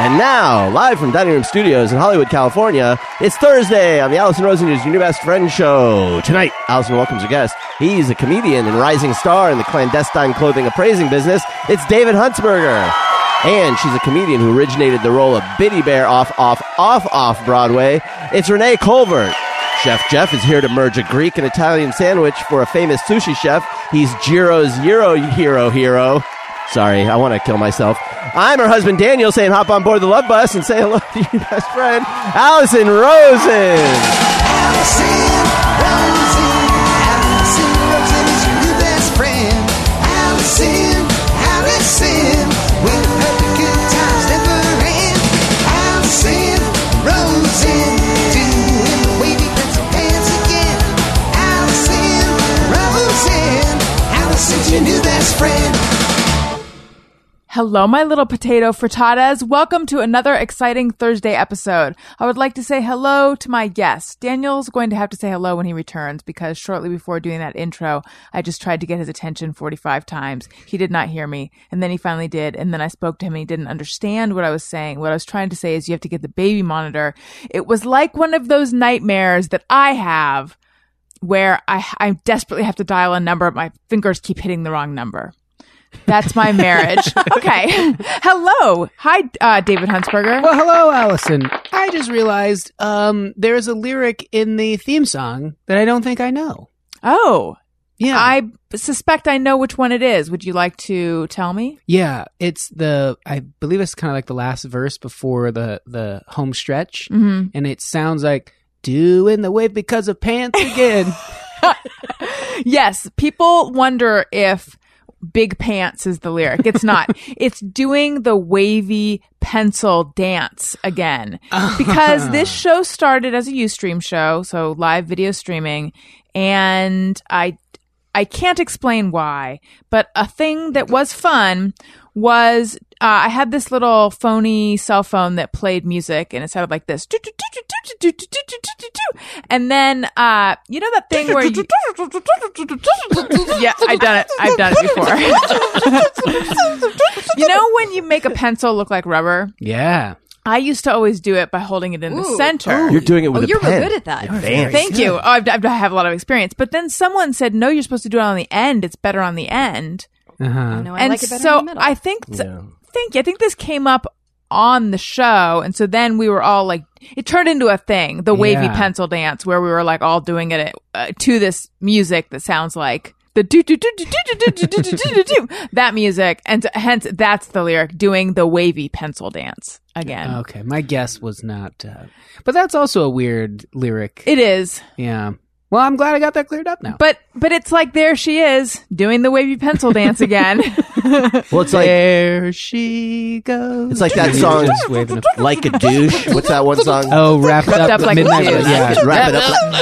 And now, live from Dining Room Studios in Hollywood, California, it's Thursday on the Alison Rosen is Your New Best Friend show. Tonight, Alison welcomes a guest. He's a comedian and rising star in the clandestine clothing appraising business. It's David Huntsberger. And she's a comedian who originated the role of Biddy Bear off, off, off, off Broadway. It's Renee Colbert. Chef Jeff is here to merge a Greek and Italian sandwich for a famous sushi chef. He's Jiro's Euro hero hero. Sorry, I want to kill myself. I'm her husband Daniel saying hop on board the love bus and say hello to your best friend, Alison Rosen. Alison Hello, my little potato frittatas. Welcome to another exciting Thursday episode. I would like to say hello to my guest. Daniel's going to have to say hello when he returns because shortly before doing that intro, I just tried to get his attention 45 times. He did not hear me, and then he finally did, and then I spoke to him and he didn't understand what I was saying. What I was trying to say is you have to get the baby monitor. It was like one of those nightmares that I have where I, I desperately have to dial a number, my fingers keep hitting the wrong number. That's my marriage. okay. Hello. Hi, uh, David Huntsberger. Well, hello, Allison. I just realized um, there's a lyric in the theme song that I don't think I know. Oh, Yeah, I suspect I know which one it is. Would you like to tell me? yeah, it's the I believe it's kind of like the last verse before the the home stretch, Mm-hmm. and it sounds like doing the wave because of pants again. Yes. People wonder if Big Pants is the lyric. It's not. it's doing the wavy pencil dance again. Because this show started as a Ustream show, so live video streaming, and I I can't explain why, but a thing that was fun was uh, I had this little phony cell phone that played music and it sounded like this. And then, uh, you know that thing where you. yeah, I've done it. I've done it before. you know when you make a pencil look like rubber? yeah, I used to always do it by holding it in the Ooh. center. You're doing it with Oh, a you're pen. good at that. Advanced. Thank you. Oh, I've, I've, I have a lot of experience. But then someone said, no, you're supposed to do it on the end. It's better on the end. uh-huh. No, I and like it better so in the middle. I think, Yeah. Thank you. I think this came up on the show. And so then we were all like, it turned into a thing, the wavy Yeah. pencil dance, where we were like all doing it uh, to this music that sounds like the do do do do do do do do do do do that music, and so, hence that's the lyric, doing the wavy pencil dance again. Okay, my guess was not, uh, but that's also a weird lyric. It is, yeah. Well, I'm glad I got that cleared up now. but but it's like there she is doing the wavy pencil dance again. Well, it's like there she goes. it's like that song, Just waving a- like a douche. What's that one song? Oh, wrapped up, up like a midnight. douche. yeah, Wrap it up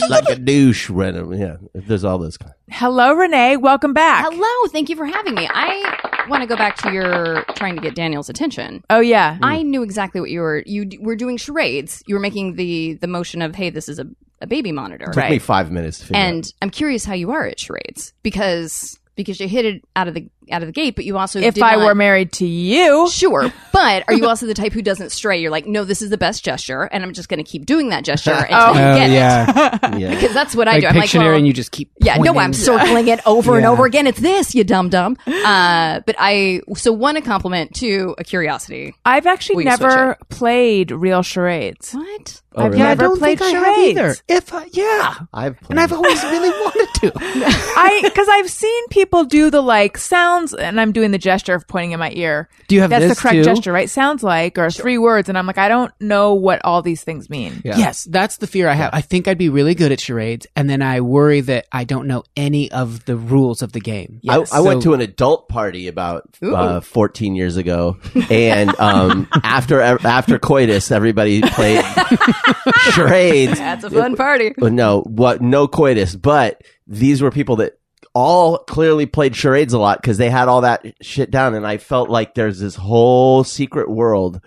like, like a douche. Random. Yeah, there's all those. Kind. Hello, Renee. Welcome back. Hello, thank you for having me. I want to go back to your trying to get Daniel's attention. Oh yeah. I knew exactly what you were. You d- were doing charades. You were making the the motion of, "Hey, this is a, a baby monitor." Took me five minutes to And I'm curious how you are at charades because because you hit it out of the out of the gate, but you also if did I not- were married to you, Sure, but are you also the type who doesn't stray? You're like, no, this is the best gesture, and I'm just going to keep doing that gesture until Oh. you Oh, get it. yeah. out. Yeah. Because that's what I do. I'm like, Pictionary, well, and you just keep. Yeah, no, I'm circling it over and over again. It's this, you dumb dumb. Uh, but I so one a compliment, two a curiosity. I've actually Will never played real charades. What? Oh, I've really? never I don't played think I have charades. either. If I, yeah, I've played. and I've always really wanted to. I because I've seen people do the like sounds, and I'm doing the gesture of pointing in my ear. Do you have That's this the correct too? gesture, right? Sounds like or three words, and I'm like, I don't know what all these things mean. Yeah. Yes, that's the fear I have. I think I'd be really good at charades, and then I worry that I don't know any of the rules of the game. Yes. I, I went to an adult party about uh, 14 years ago, and um, after after coitus, everybody played charades. That's a fun party. Well, no, what? No coitus, but these were people that all clearly played charades a lot because they had all that shit down, and I felt like there's this whole secret world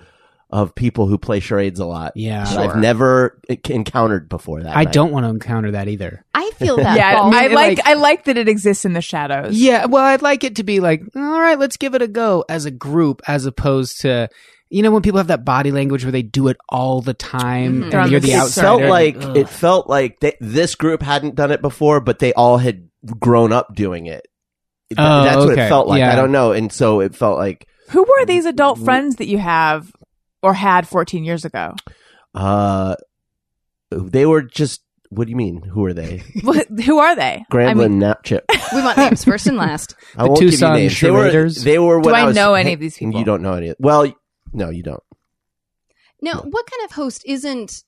of people who play charades a lot. Yeah. that I've never encountered before. That I night. don't want to encounter that either. I feel that. Yeah, falls- I mean, like, like- I like that it exists in the shadows. Yeah, well, I'd like it to be like, all right, let's give it a go as a group, as opposed to, you know when people have that body language where they do it all the time They're on and you're the the same it felt like Ugh. it felt like they, this group hadn't done it before, but they all had grown up doing it. Th- Oh, That's what it okay. felt like. Yeah. I don't know, and so it felt like Who were these adult friends that you have or had 14 years ago? uh, they were just. What do you mean? Who are they? What- Who are they? I Grandland mean, Nap Chip. We want names first and last. I The won't give you Tucson names. They were. Charaders? They were. Do When I was- know any of these people? You don't know any. Well, no, you don't. Now, what kind of host isn't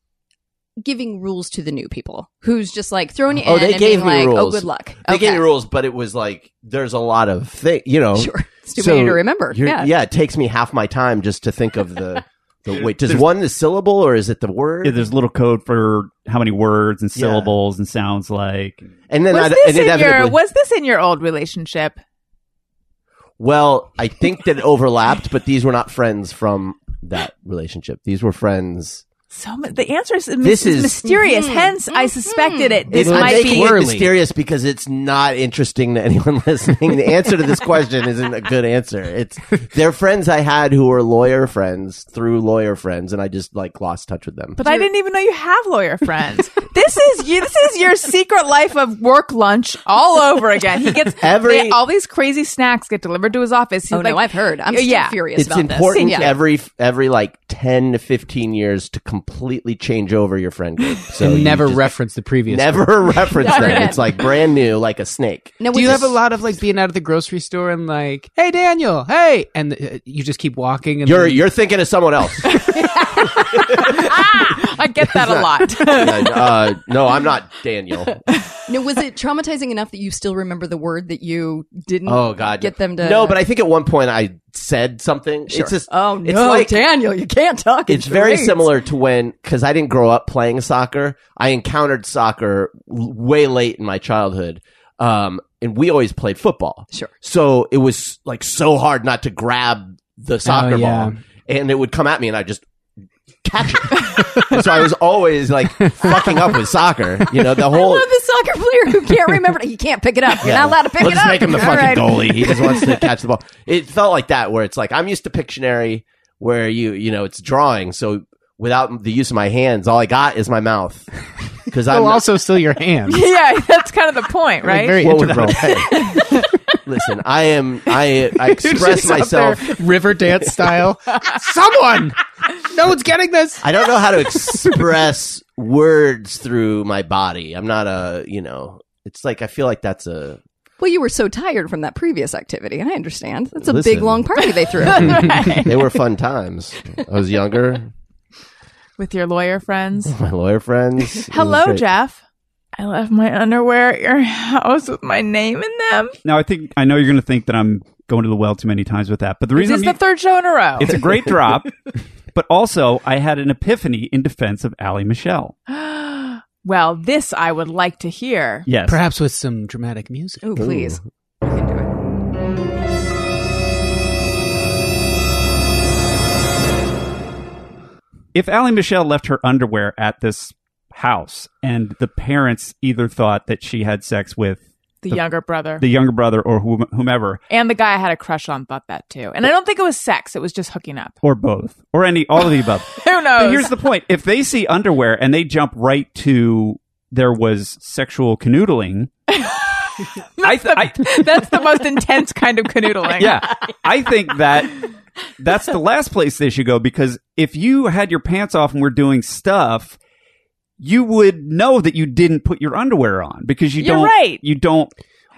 giving rules to the new people? Who's just like throwing you Oh, in they and gave being me like, "Oh, good luck." They okay. gave me rules, but it was like there's a lot of thing. You know, Sure, it's too So many to remember. Yeah. yeah, it takes me half my time just to think of the. the wait, does There's- one the syllable or is it the word? Yeah, there's little code for how many words and Yeah. syllables and sounds like. and then was I, this and in your was this in your old relationship? well, I think that it overlapped, but these were not friends from that relationship. These were friends. So the answer is, This this is- is mysterious. Mhm. Hence, I suspected it. This I'm might be. it mysterious because it's not interesting to anyone listening. The answer to this question isn't a good answer. It's they're friends I had who were lawyer friends through lawyer friends, and I just like lost touch with them. But I didn't even know you have lawyer friends. this is you. This is your secret life of work lunch all over again. He gets Every- they- all these crazy snacks get delivered to his office. He's Oh like, no, I've heard. I'm still Yeah. furious it's about important this. every every like 10 to 15 years to completely change over your friend group. So and you never just reference the previous. never reference them. It's like brand new like a snake. Now, Do was you have a lot of like being out of the grocery store and like, hey Daniel, hey, and uh, you just keep walking and you're then- you're thinking of someone else. Ah, I get that a lot. Yeah, uh, no i'm not daniel No, was it traumatizing enough that you still remember the word that you didn't? oh god Get them to no but i think at one point i said something Sure. it's just oh it's no, like Daniel, you can't talk. in it's very charades. similar to when because i didn't grow up playing soccer i encountered soccer way late in my childhood um, and we always played football Sure. so it was like so hard not to grab the soccer Oh, yeah. ball and it would come at me and i just catch it And so i was always like fucking up with soccer you know the I whole love the soccer player who can't remember. He can't pick it up. You're Yeah. not allowed to pick Let's it up. make him the All fucking right. goalie. He just wants to catch the ball. It felt like that, where it's like I'm used to Pictionary, where you you know it's drawing. So without the use of my hands, all I got is my mouth. Because I'm not- also still your hand. yeah, that's kind of the point, Like, right? very well, integral. without- Listen, I am I I express Just myself. river dance style. Someone, no one's getting this. I don't know how to express words through my body. I'm not a you know. It's like I feel like that's a Well, you were so tired from that previous activity. I understand. That's a Listen. big long party they threw. they were fun times. I was younger. With your lawyer friends. My lawyer friends. Hello. Jeff. I left my underwear at your house with my name in them. Now, I think I know you're going to think that I'm going to the well too many times with that, but the This reason is I'm- the third show in a row. it's a great drop, but also I had an epiphany in defense of Allie Michelle. well, this I would like to hear. Yes, Perhaps with some dramatic music. Oh, please. If Allie Michelle left her underwear at this house and the parents either thought that she had sex with The, The- younger brother. the younger brother or whom- whomever and the guy I had a crush on thought that too. And I don't think it was sex, it was just hooking up. or both or any all of the above. Who knows? But here's the point: if they see underwear and they jump right to there was sexual canoodling, I, th- I That's the most intense kind of canoodling. yeah, I think that that's the last place they should go because if you had your pants off and were doing stuff, you would know that you didn't put your underwear on because you You're don't. right. You don't.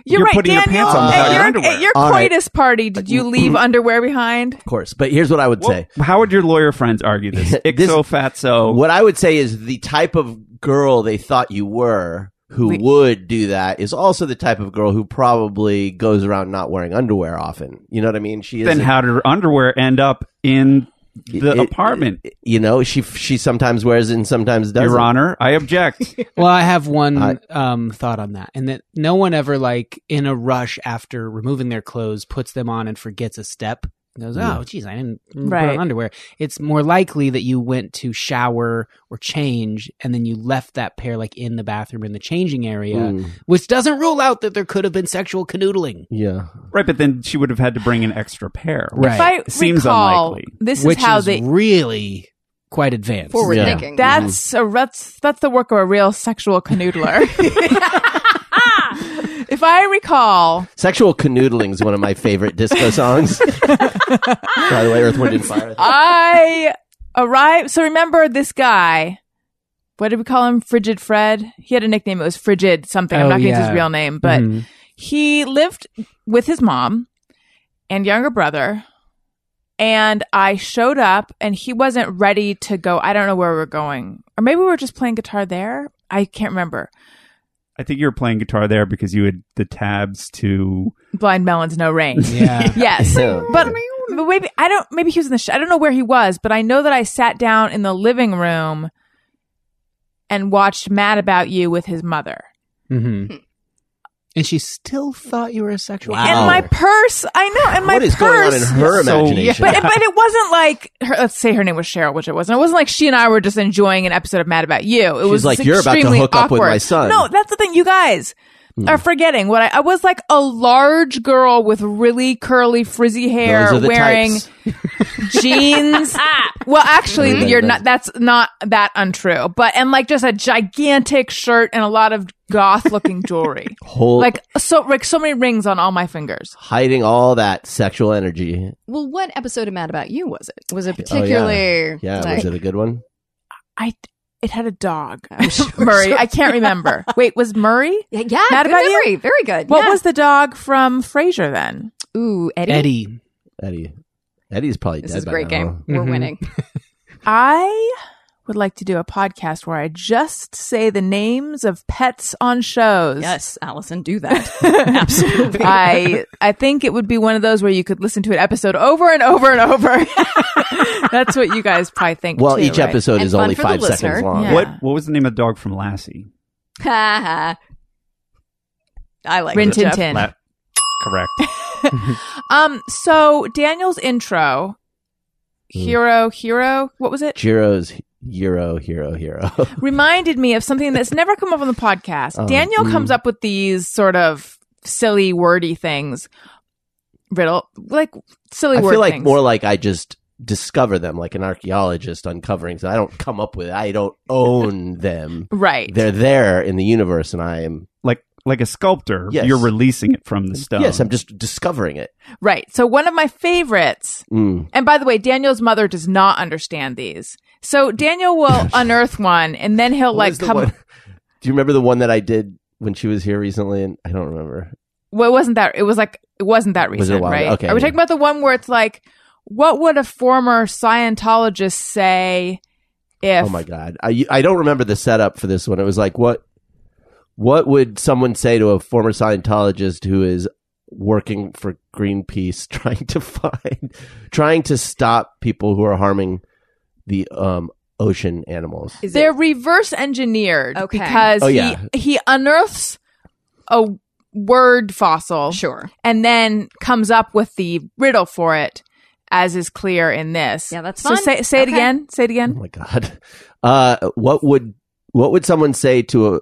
You're, right, putting Daniel. your pants on without at your your, underwear. At your All right. coitus party, did you leave mm-hmm. underwear behind? Of course, but here's what I would Well, say. how would your lawyer friends argue this? This- Ixo fatso. What I would say is the type of girl they thought you were who We- would do that is also the type of girl who probably goes around not wearing underwear often. You know what I mean? She is Then how did her underwear end up in the It- apartment? you know, she she sometimes wears it and sometimes doesn't. Your Honor, I object. Well, I have one I- um, thought on that, and that no one ever, like, in a rush after removing their clothes, puts them on and forgets a step. And goes, "Oh, geez, I didn't put on underwear." It's more likely that you went to shower or change, and then you left that pair like in the bathroom in the changing area, Mm, which doesn't rule out that there could have been sexual canoodling. yeah. Right, but then she would have had to bring an extra pair. Right. If I Seems recall, unlikely. this which is how is they. really quite advanced. Forward Yeah. thinking. That's a that's that's the work of a real sexual canoodler. if I recall, Sexual Canoodling is one of my favorite disco songs. By the way, Earth, Wind, and Fire. I arrived. So remember this guy. What did we call him? Frigid Fred. He had a nickname. It was Frigid something. I'm Oh, not going to use his real name, but Mhm. he lived with his mom and younger brother. And I showed up and he wasn't ready to go. I don't know where we were going. Or maybe we were just playing guitar there. I can't remember. I think you were playing guitar there because you had the tabs to. Blind Melon's, No Rain. yeah. yes. Yeah. But but maybe I don't. Maybe he was in the. Sh- I don't know where he was, but I know that I sat down in the living room and watched Mad About You with his mother. hmm And she still thought you were a sexual. Wow. And my purse. I know. And my what is purse. going on in her So- imagination? But but it wasn't like her, let's say her name was Cheryl, which it wasn't. It wasn't like she and I were just enjoying an episode of Mad About You. It She's was like, "You're about to extremely hook up with awkward. my son." No, that's the thing. You guys are forgetting what I, I was like. A large girl with really curly, frizzy hair, Those are the wearing types. jeans. well, actually, Mm, you're that's- not. That's not that untrue. But and like just a gigantic shirt and a lot of goth-looking jewelry. Whole, like so, like so many rings on all my fingers. hiding all that sexual energy. Well, what episode of Mad About You was it? Was it Oh, yeah. particularly? Yeah, like- was it a good one? I. It had a dog. Sure- Murray. sure. I can't remember. Wait, was Murray? Yeah, yeah Mad good About You? Very good. What yeah. was the dog from Frasier then? Ooh, Eddie? Eddie. Eddie. Eddie's probably This dead is a by great now. game. We're Mhm. winning. I would like to do a podcast where I just say the names of pets on shows. Yes, Alison, do that. Absolutely. I I think it would be one of those where you could listen to an episode over and over and over. That's what you guys probably think. Well, too, each right? episode And is fun only for the five listener. seconds long. Yeah. What What was the name of the dog from Lassie? Ha ha. I like Rin it, Tin Tin. La- correct. Um. So Daniel's intro, Hmm. hero, hero. What was it? Jiro's Euro, Hero, Hero. reminded me of something that's never come up on the podcast. Oh, Daniel mm. comes up with these sort of silly, wordy things. Riddle, like silly I word feel like things. more like I just discover them, like an archaeologist uncovering. So I don't come up with. I don't own them. right. They're there in the universe, and I am. like like a sculptor, Yes. you're releasing it from the stone. Yes, I'm just discovering it. Right. So one of my favorites, Mm. and by the way, Daniel's mother does not understand these. So Daniel will unearth one, and then he'll What like come. one- Do you remember the one that I did when she was here recently? And I don't remember. Well, it wasn't that. It was like it wasn't that Was it a recent, while right? Okay, Are we yeah. talking about the one where it's like, what would a former Scientologist say if? Oh my god, I I don't remember the setup for this one. It was like what what would someone say to a former Scientologist who is working for Greenpeace, trying to find, trying to stop people who are harming the um ocean animals? Is They're it, reverse engineered Okay. because Oh, he yeah. he unearths a word fossil sure. and then comes up with the riddle for it, as is clear in this. Yeah, that's so fun. say say it Okay. again. Say it again. Oh my god, uh, what would what would someone say to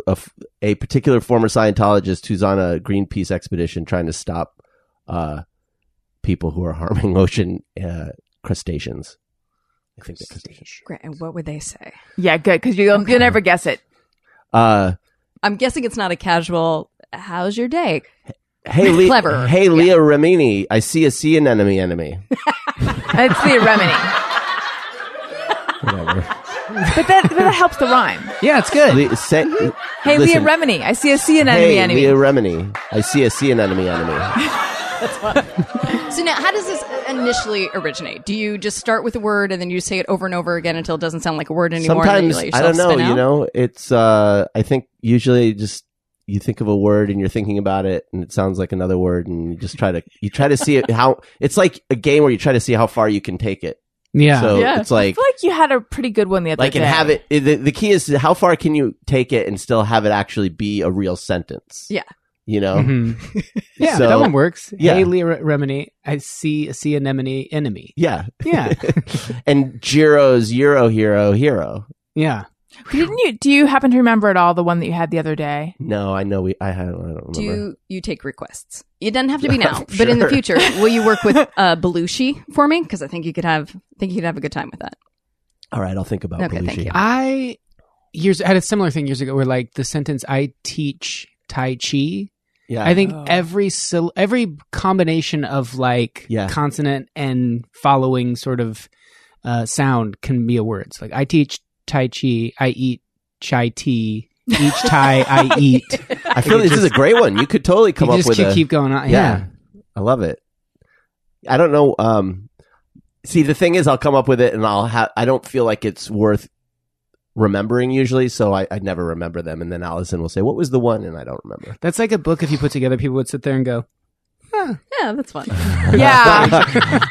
a particular former Scientologist who's on a Greenpeace expedition trying to stop uh, people who are harming ocean uh, crustaceans? I think they're crustaceans. Great. And what would they say? Yeah, good because you'll you'll never guess it. Uh, I'm guessing it's not a casual. How's your day? hey, Le- Clever. Hey, Leah Remini, I see a sea anemone enemy. It's the remedy, Whatever. But that but that helps the rhyme. Yeah, it's good. Le- say, Hey, listen, Leah Remini, I see a sea anemone Hey, enemy. Leah Remini, I see a sea anemone enemy. So now, how does this initially originate? Do you just start with a word and then you say it over and over again until it doesn't sound like a word anymore? and then you Sometimes let I yourself don't know. spin You out? know, it's. uh I think usually just you think of a word and you're thinking about it, and it sounds like another word, and you just try to you try to see it how it's like a game where you try to see how far you can take it. Yeah. So yeah, it's like, I feel like you had a pretty good one the other like day. and have it. The, the key is how far can you take it and still have it actually be a real sentence. Yeah. You know, Mhm. yeah, So- that one works. yeah. Hey, Leah Remini, I see a sea anemone enemy. yeah. Yeah, and Jiro's Euro Hero Hero. yeah. Didn't you? Do you happen to remember at all the one that you had the other day? No, I know we. I, had, I don't remember. Do you take requests? It doesn't have to be now, Sure. but in the future, will you work with uh, Belushi for me? Because I think you could have, I think you could have a good time with that. All right, I'll think about Okay, Belushi. thank you. I years I had a similar thing years ago where like the sentence "I teach Tai Chi." Yeah, I think Oh. every syll- every combination of like Yeah. consonant and following sort of uh, sound can be a word. It's like I teach Tai Chi. I eat chai tea. Each Thai I eat. I feel this is a great one. You could totally come up just with keep, a. keep going on. yeah. Yeah. I love it. I don't know. Um, see, the thing is, I'll come up with it, and I'll have. I don't feel like it's worth remembering usually, so I, I never remember them. And then Alison will say, "What was the one?" And I don't remember. That's like a book. If you put together, people would sit there and go, Yeah, that's fun. Yeah.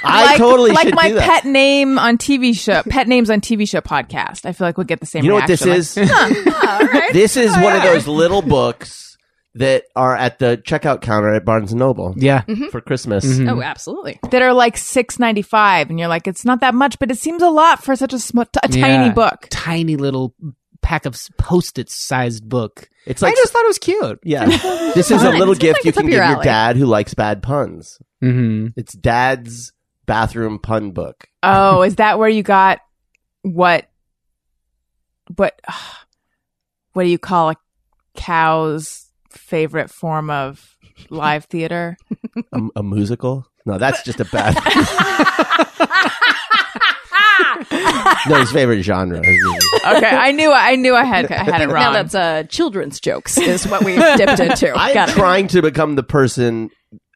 I like, totally like should my do that. pet name on TV show, pet names on TV show podcast. I feel like we'll get the same. You know what this reaction. is? Like, This is one of those little books that are at the checkout counter at Barnes and Noble "Yeah, for Christmas. Mhm. Oh, absolutely. that are like six ninety five, and you're like, it's not that much, but it seems a lot for such a, sm- a tiny Yeah. book. tiny little pack of post-it sized book." It's like I just thought it was cute. yeah, this is a Fun. little Seems gift like you it's up can give your your alley. dad who likes bad puns. Mm-hmm. It's dad's bathroom pun book. Oh, is that where you got what? What? What do you call a cow's favorite form of live theater? A, a musical? No, that's just a bad. no, his favorite genre. Okay, I knew I knew I had I had it Now wrong. that's uh, children's jokes is what we've dipped into. I'm Got it. trying to become the person.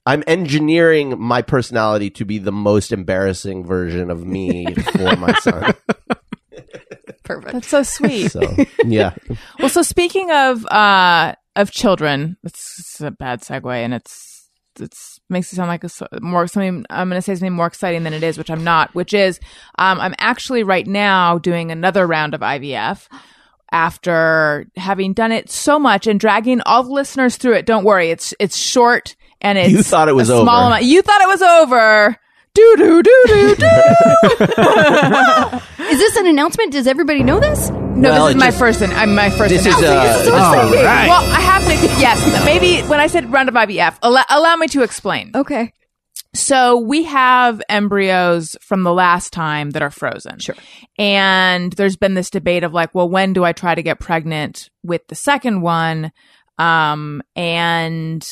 I'm engineering my personality to be the most embarrassing version of me for my son. Perfect. That's so sweet. So yeah, Well, so speaking of uh of children, it's, it's a bad segue, and it's it's makes it sound like a more something. I'm going to say something more exciting than it is, which I'm not. Which is, um, I'm actually right now doing another round of IVF after having done it so much and dragging all the listeners through it. Don't worry, it's it's short and it's You thought it was a small over. amount. You thought it was over. Do do do do do. Is this an announcement? Does everybody know this? No, Well, this is it my just- first. I'm my first. this is announcement. uh, All right. Well, I have to. Yes, maybe when I said round of IVF, allow, allow me to explain. Okay. So we have embryos from the last time that are frozen. Sure. And there's been this debate of like, well, when do I try to get pregnant with the second one? Um, and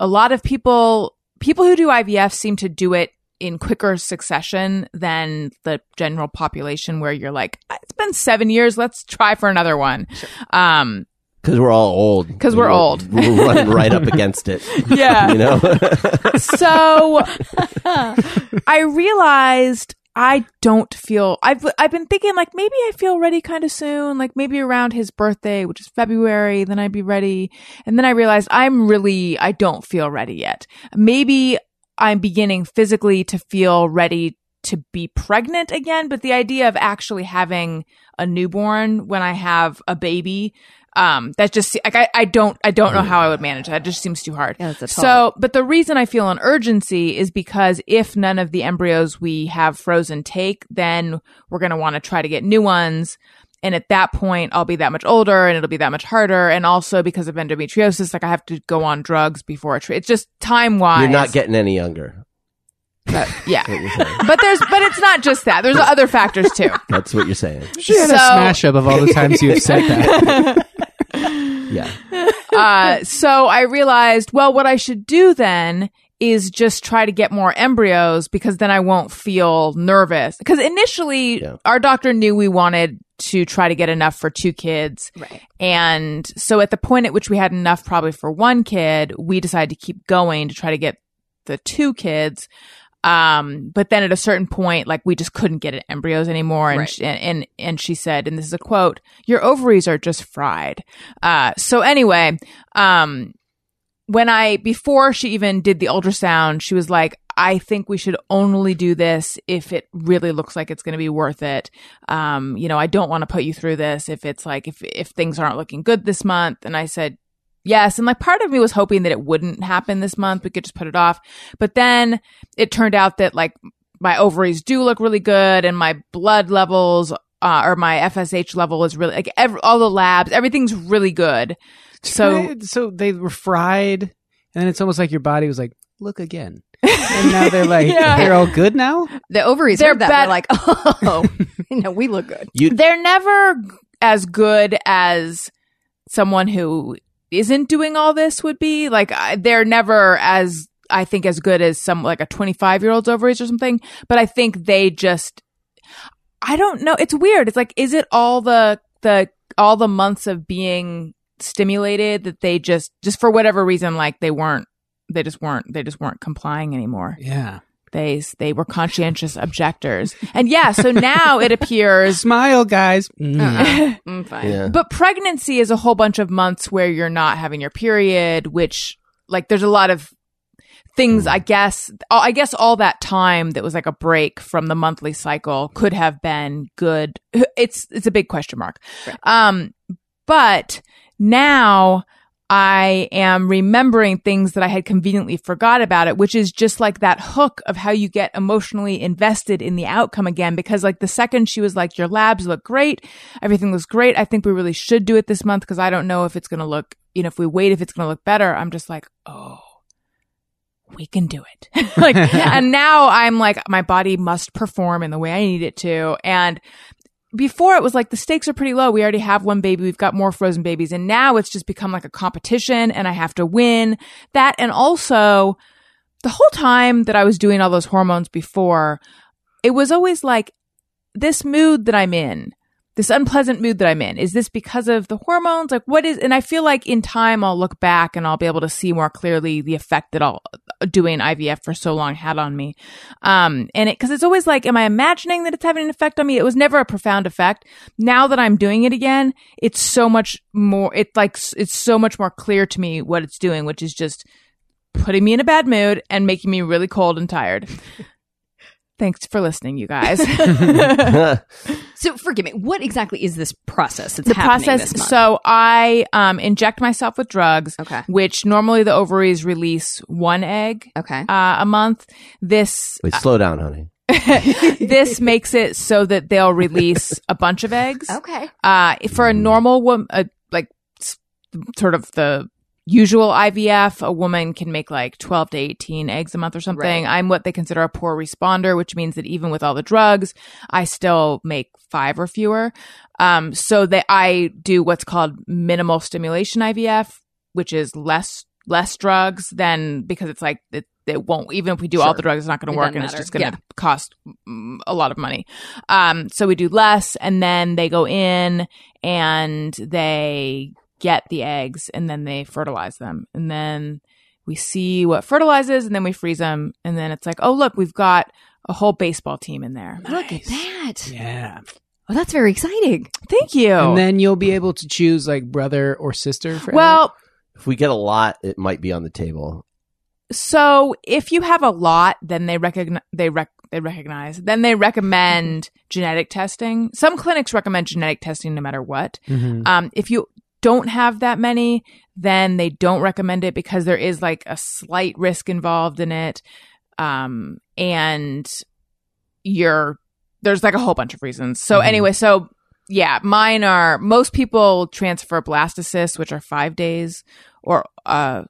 a lot of people, people who do IVF seem to do it in quicker succession than the general population where you're like, it's been seven years. Let's try for another one. Um, because we're all old. 'Cause we're old. We're running right up against it. yeah. You know. so I realized I don't feel I've I've been thinking like maybe I feel ready kind of soon, like maybe around his birthday, which is February, then I'd be ready. And then I realized I'm really I don't feel ready yet. Maybe I'm beginning physically to feel ready to be pregnant again, but the idea of actually having a newborn when I have a baby um that just like I, I don't I don't know how I would manage that. It just seems too hard. Yeah, that's a tall- So, but the reason I feel an urgency is because if none of the embryos we have frozen take, then we're going to want to try to get new ones. And at that point, I'll be that much older and it'll be that much harder. And also because of endometriosis, like I have to go on drugs before it. It's just time wise. You're not getting any younger. yeah. What you're saying. But there's, but it's not just that. There's other factors too. That's what you're saying. She had a smash up of all the times you've said that. Yeah. uh, so I realized, well, what I should do then is just try to get more embryos because then I won't feel nervous. Because initially, Yeah. our doctor knew we wanted to try to get enough for two kids. Right. And so at the point at which we had enough probably for one kid, we decided to keep going to try to get the two kids. Um, but then at a certain point, like we just couldn't get embryos anymore. And, Right. she, and, and, and she said, and this is a quote, your ovaries are just fried. Uh, so anyway, um, when I, before she even did the ultrasound, she was like, I think we should only do this if it really looks like it's going to be worth it. Um, you know, I don't want to put you through this if it's like, if, if things aren't looking good this month. And I said, yes. And like part of me was hoping that it wouldn't happen this month. We could just put it off. But then it turned out that like my ovaries do look really good and my blood levels uh, or my FSH level is really like every, all the labs, everything's really good. So so they were fried, and then it's almost like your body was like, "Look again," and now they're like, Yeah. "They're all good now." The ovaries They're heard that. bet- They're like, oh, no, we look good. You they're never as good as someone who isn't doing all this would be. Like I- they're never as I think as good as some like a 25 year old's ovaries or something. But I think they just I don't know. It's weird. It's like is it all the the all the months of being stimulated that they just just for whatever reason like they weren't they just weren't they just weren't complying anymore Yeah. they they were conscientious objectors and yeah so now it appears Smile, guys. Mm. Uh-uh. Mm, fine. yeah. but pregnancy is a whole bunch of months where you're not having your period, which like there's a lot of things I guess I guess all that time that was like a break from the monthly cycle could have been good. It's it's a big question mark. Um but now I am remembering things that I had conveniently forgot about it, which is just like that hook of how you get emotionally invested in the outcome again. Because like the second she was like, your labs look great. Everything looks great. I think we really should do it this month because I don't know if it's going to look, you know, if we wait, if it's going to look better. I'm just like, oh, we can do it. like, and now I'm like, my body must perform in the way I need it to. And before it was like the stakes are pretty low. We already have one baby. We've got more frozen babies. And now it's just become like a competition and I have to win that. And also the whole time that I was doing all those hormones before, it was always like this mood that I'm in, this unpleasant mood that I'm in. Is this because of the hormones? Like what is, and I feel like in time I'll look back and I'll be able to see more clearly the effect that all doing IVF for so long had on me. Um, and it, cause it's always like, am I imagining that it's having an effect on me? It was never a profound effect. Now that I'm doing it again, it's so much more, it's like, it's so much more clear to me what it's doing, which is just putting me in a bad mood and making me really cold and tired. Thanks for listening, you guys. So forgive me. What exactly is this process? It's the happening process. This month? So I um, inject myself with drugs, Okay. which normally the ovaries release one egg Okay. uh, a month. This Wait, slow down, honey. this makes it so that they'll release a bunch of eggs. Okay. Uh, for a normal woman, uh, like sort of the usual IVF, a woman can make like 12 to 18 eggs a month or something. Right. I'm what they consider a poor responder, which means that even with all the drugs, I still make five or fewer. Um, so that I do what's called minimal stimulation IVF, which is less, less drugs than because it's like, it, it won't, even if we do all the drugs, it's not going to work and it's just going to Yeah. cost mm, a lot of money. Um, so we do less and then they go in and they get the eggs and then they fertilize them. And then we see what fertilizes and then we freeze them. And then it's like, oh, look, we've got a whole baseball team in there. Look at that. Yeah. Oh, that's very exciting. Thank you. And then you'll be able to choose like brother or sister. For well, If we get a lot, it might be on the table. so if you have a lot, then they recognize, they rec- they recognize, then they recommend genetic testing. Some clinics recommend genetic testing no matter what. Mhm. Um, if you don't have that many, then they don't recommend it because there is like a slight risk involved in it. Um, and you're, there's like a whole bunch of reasons. So Mhm. anyway, so yeah, mine are, most people transfer blastocysts, which are five days or, uh,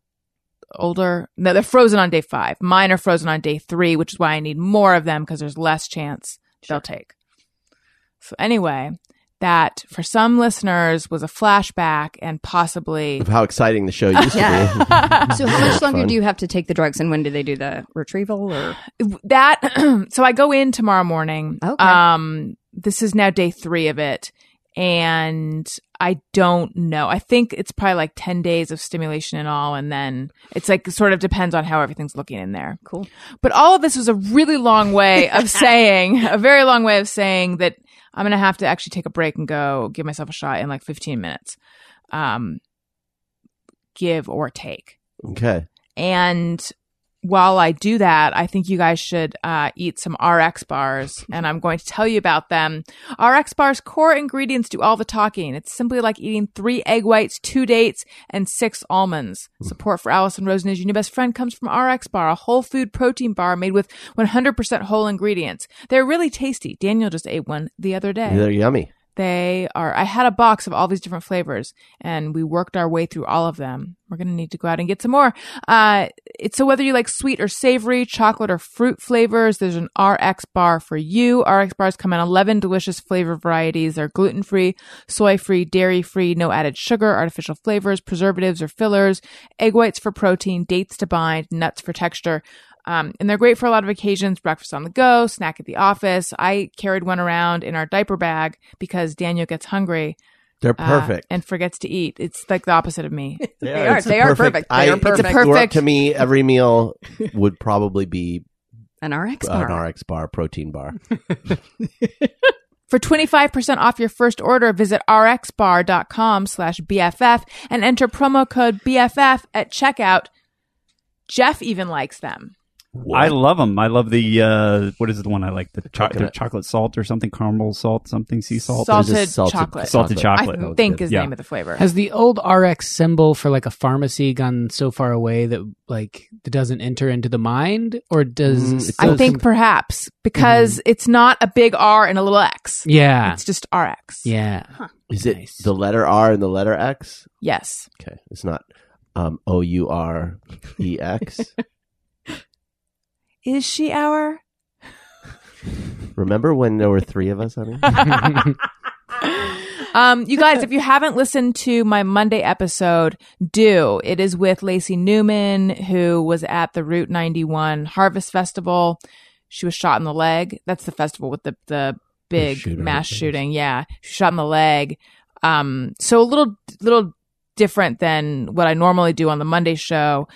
older. No, they're frozen on day five. Mine are frozen on day three, which is why I need more of them because there's less chance they'll take. So anyway, that for some listeners was a flashback and possibly Of how exciting the show used to be. So how much longer Fun. do you have to take the drugs, and when do they do the retrieval? Or that so I go in tomorrow morning. Okay. Um this is now day 3 of it and I don't know. I think it's probably like 10 days of stimulation and all and then it's like sort of depends on how everything's looking in there. cool. But all of this was a really long way of saying, a very long way of saying that I'm going to have to actually take a break and go give myself a shot in like 15 minutes. Um, give or take. okay. And while I do that, I think you guys should uh, eat some RX bars, and I'm going to tell you about them. RX bars' core ingredients do all the talking. It's simply like eating three egg whites, two dates, and six almonds. Support for Alison Rosen is your new best friend comes from RX Bar, a whole food protein bar made with 100% whole ingredients. They're really tasty. Daniel just ate one the other day. They're yummy. They are, I had a box of all these different flavors and we worked our way through all of them. We're going to need to go out and get some more. Uh, it's so whether you like sweet or savory, chocolate or fruit flavors, there's an RX bar for you. RX bars come in 11 delicious flavor varieties. They're gluten free, soy free, dairy free, no added sugar, artificial flavors, preservatives or fillers, egg whites for protein, dates to bind, nuts for texture. Um, and they're great for a lot of occasions breakfast on the go, snack at the office. I carried one around in our diaper bag because Daniel gets hungry They're uh, perfect. and forgets to eat. It's like the opposite of me. They are. it's They are perfect. They I, are perfect. were up Perfect. to me, every meal would probably be An RX bar. an. RX bar, protein bar. For 25% off your first order, visit rxbar.com slash BFF and enter promo code BFF at checkout. Jeff even likes them. I love them. I love the uh, what is the one I like? The, cho- the chocolate salt or something, caramel salt, something sea salt. Salt- There's a Salted chocolate. Salted chocolate. I think is the Yeah. name of the flavor. Has the old RX symbol for like a pharmacy gone so far away that like it doesn't enter into the mind, or does Mm, I does. think perhaps because it's not a big R and a little X. Yeah, It's just RX. yeah. Is it Nice. the letter R and the letter X? Yes. Okay, it's not um, O U R E X. Is she our? Remember when there were three of us on it? Um, you guys, if you haven't listened to my Monday episode, do. It is with Lacey Newman, who was at the Route 91 Harvest Festival. She was shot in the leg. That's the festival with the, the big shooter mass shooting. Yeah. She shot in the leg. Um, so a little, little different than what I normally do on the Monday show,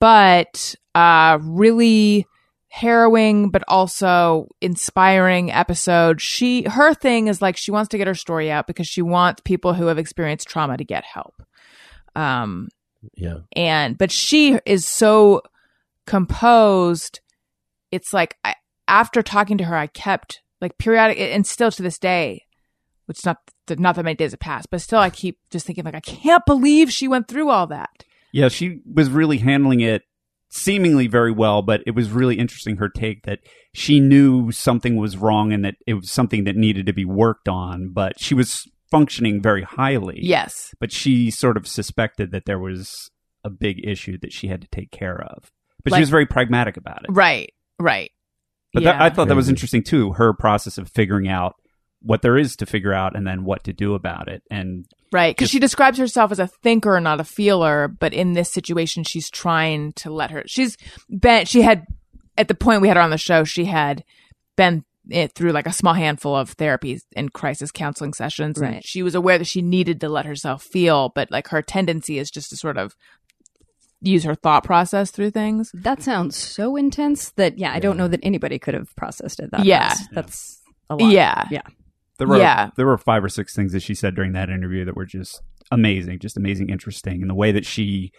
but, uh, really, harrowing but also inspiring episode. She her thing is like she wants to get her story out because she wants people who have experienced trauma to get help. Um yeah. and but she is so composed it's like I, after talking to her I kept like periodic and still to this day which not not that many days have passed but still I keep just thinking like I can't believe she went through all that. Yeah, she was really handling it seemingly very well, but it was really interesting her take that she knew something was wrong and that it was something that needed to be worked on, but she was functioning very highly. Yes. But she sort of suspected that there was a big issue that she had to take care of. But Like- she was very pragmatic about it. Right. Right. But yeah. that, I thought that was interesting too, her process of figuring out what there is to figure out and then what to do about it. And Right, because she describes herself as a thinker, not a feeler. But in this situation, she's trying to let her. She's been. She had at the point we had her on the show. She had been it through like a small handful of therapies and crisis counseling sessions, and she was aware that she needed to let herself feel. But like her tendency is just to sort of use her thought process through things. That sounds so intense that yeah, I don't know that anybody could have processed it that Yeah. fast. That's a lot. Yeah. Yeah. There were Yeah. there were five or six things that she said during that interview that were just amazing, just amazing, interesting, and the way that she.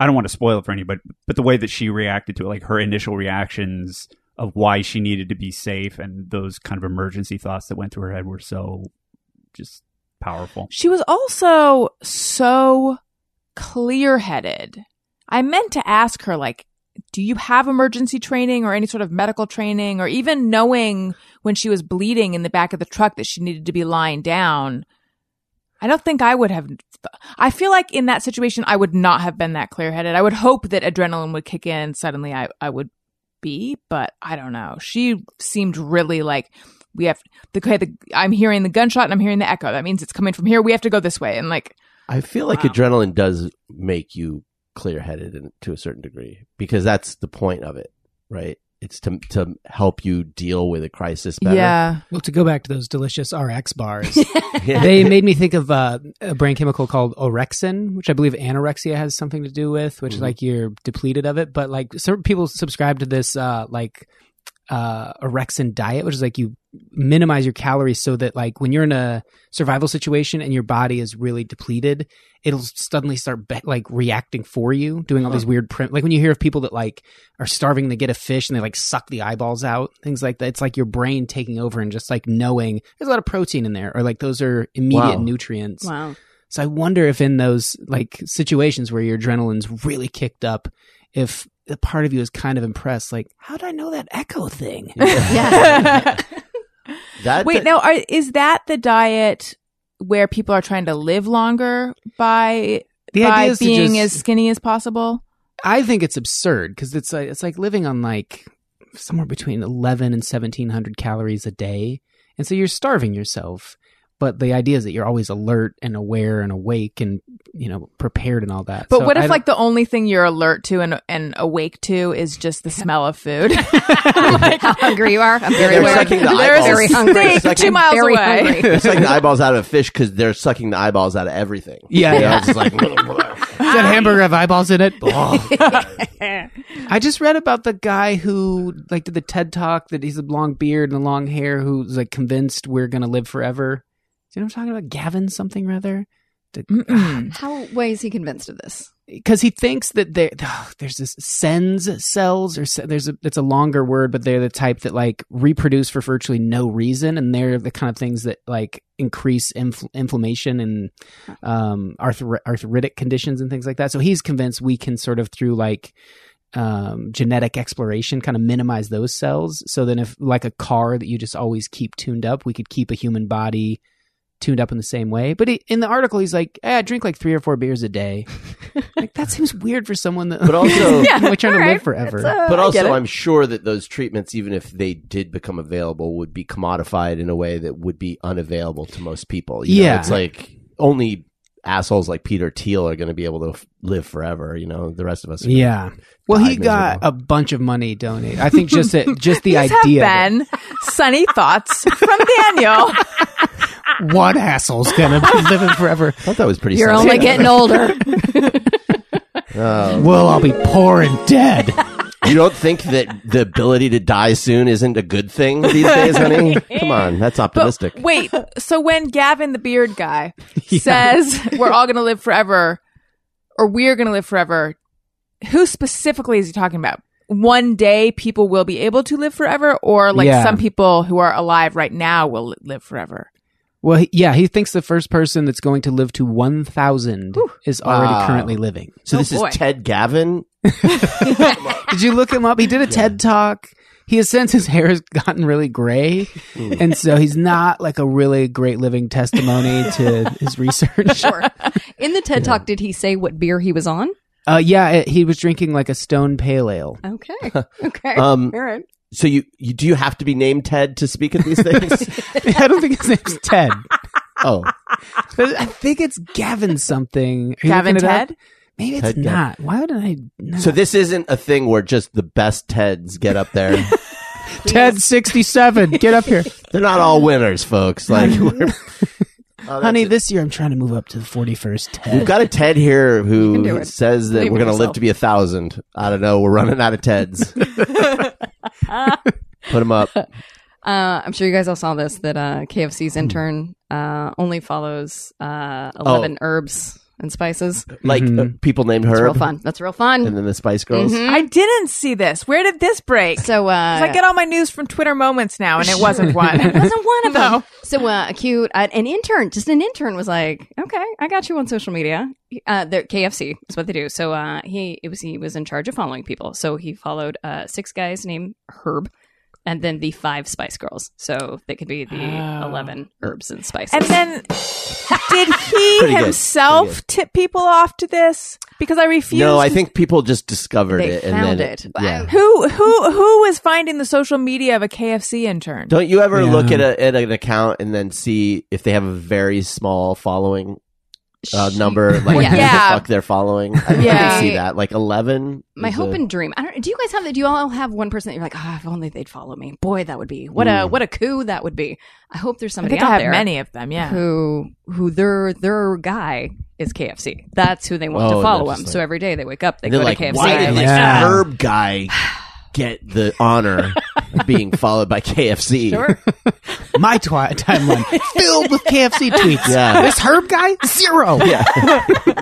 I don't want to spoil it for anybody, but the way that she reacted to it, like her initial reactions of why she needed to be safe and those kind of emergency thoughts that went through her head were so just powerful. She was also so clear headed. I meant to ask her, like, do you have emergency training or any sort of medical training or even knowing when she was bleeding in the back of the truck that she needed to be lying down? I don't think I would have. I feel like in that situation, I would not have been that clear headed. I would hope that adrenaline would kick in. Suddenly, I, I would be, but I don't know. She seemed really like we have the, okay, the I'm hearing the gunshot and I'm hearing the echo. That means it's coming from here. We have to go this way. And like, I feel like Wow. adrenaline does make you clear headed to a certain degree because that's the point of it, right? It's to to help you deal with a crisis better. yeah, Well, to go back to those delicious RX bars, they made me think of uh, a brain chemical called orexin, which I believe anorexia has something to do with, which is Mhm. like you're depleted of it. But like some people subscribe to this uh, like uh, orexin diet, which is like you minimize your calories so that like when you're in a survival situation and your body is really depleted, it'll suddenly start be- like reacting for you, doing all these weird print. Like when you hear of people that like are starving to get a fish and they like suck the eyeballs out, things like that. It's like your brain taking over and just like knowing there's a lot of protein in there, or like those are immediate Wow. nutrients. Wow. So I wonder if in those like situations where your adrenaline's really kicked up, if a part of you is kind of impressed, like, how did I know that echo thing? Yeah. That Wait, now are, is that the diet where people are trying to live longer by The by idea is being just- as skinny as possible? I think it's absurd because it's like it's like living on like somewhere between eleven and seventeen hundred calories a day, and so you're starving yourself. But the idea is that you're always alert and aware and awake and you know prepared and all that. But So what if like the only thing you're alert to and and awake to is just the smell of food? like, How hungry you are? I'm very They're aware. sucking the There's eyeballs. very hungry. They're sucking- two miles very away. hungry. They're sucking the eyeballs out of a fish because they're sucking the eyeballs out of everything. Yeah, You know, yeah. it's just like Does that hamburger have eyeballs in it? I just read about the guy who like did the TED talk that he's a long beard and a long hair who's like convinced we're gonna live forever. You know what I'm talking about? Gavin something rather. How why is he convinced of this? Because he thinks that there, there's this sens cells, or there's a, it's a longer word, but they're the type that like reproduce for virtually no reason, and they're the kind of things that like increase infl- inflammation and um, arthri- arthritic conditions and things like that. So he's convinced we can sort of through like um, genetic exploration kind of minimize those cells. So then, if like a car that you just always keep tuned up, we could keep a human body tuned up in the same way. But he, in the article, he's like, eh, I drink like three or four beers a day. like that seems weird for someone that. But also- Yeah, we're trying to all right. live forever. It's, uh, But also. I'm sure that those treatments, even if they did become available, would be commodified in a way that would be unavailable to most people. You know, Yeah. it's like only assholes like Peter Thiel are going to be able to f- live forever. You know, the rest of us. are- yeah. Well, he God, got a bunch of money donated. I think just it, just the These idea. have been sunny thoughts from Daniel. that one asshole's gonna be living forever. I thought that was pretty. You're sensible. only getting older. Oh. Well, I'll be poor and dead. You don't think that the ability to die soon isn't a good thing these days, honey? Come on, that's optimistic. But wait, so when Gavin the beard guy says we're all going to live forever or we're going to live forever, who specifically is he talking about? One day people will be able to live forever or like Yeah. some people who are alive right now will live forever. Well, he, yeah, he thinks the first person that's going to live to 1,000 is already Wow. currently living. so Oh, this boy. is Ted Gavin. Did you look him up? He did a TED talk. He has since his hair has gotten really gray, and so he's not like a really great living testimony to his research. sure. In the TED Talk, did he say what beer he was on? Uh, yeah, it, he was drinking like a stone pale ale. Okay. Okay. Um, All right. So you, you do you have to be named Ted to speak at these things? I don't think his name's Ted. oh, But I think it's Gavin something. Gavin looking up? Ted? Maybe it's Ted Gavin. not. Why would I? Not? so this isn't a thing where just the best Teds get up there. Ted sixty seven, get up here, They're not all winners, folks. Like, we're, Oh, honey. it. This year I'm trying to move up to the forty first Ted. We've got a Ted here who says that Believe we're going to live to be a thousand. I don't know. We're running out of Teds. Put them up. Uh, I'm sure you guys all saw this that uh. KFC's intern uh, only follows uh, 11 herbs and spices. Like Mhm. uh, people named It's real Herb, fun. That's real fun. and then the Spice Girls. Mhm. I didn't see this. Where did this break? So uh, 'Cause I get all my news from Twitter moments now, and it wasn't one. It wasn't one of them. No. So uh, a cute, uh, an intern, just an intern, was like, "Okay, I got you on social media." Uh, the KFC is what they do. So uh, he it was he was in charge of following people. So he followed uh, six guys named Herb, and then the five Spice Girls. So they could be the Oh. eleven herbs and spices. And then, did he himself tip people off to this? Because I refuse. No, I think people just discovered They it and found then it. Yeah. who who who was finding the social media of a KFC intern? Don't you ever Yeah. look at, a, at an account and then see if they have a very small following uh, number, like Well, who the fuck they're following? I, I Yeah. can see that. Like eleven. My hope a- and dream. I don't. Do you guys have that? Do you all have one person that you're like, oh, if only they'd follow me? Boy, that would be what a mm. what a coup that would be. I hope there's I somebody think out I have there many of them. Yeah. who who their their guy is KFC. That's who they want Oh, to follow they're him. just so every day they wake up, they go like, to KFC. why did and this like, Yeah. Herb guy get the honor of being followed by KFC. Sure. My twi- timeline filled with KFC tweets. Yeah. This Herb guy, zero. Yeah.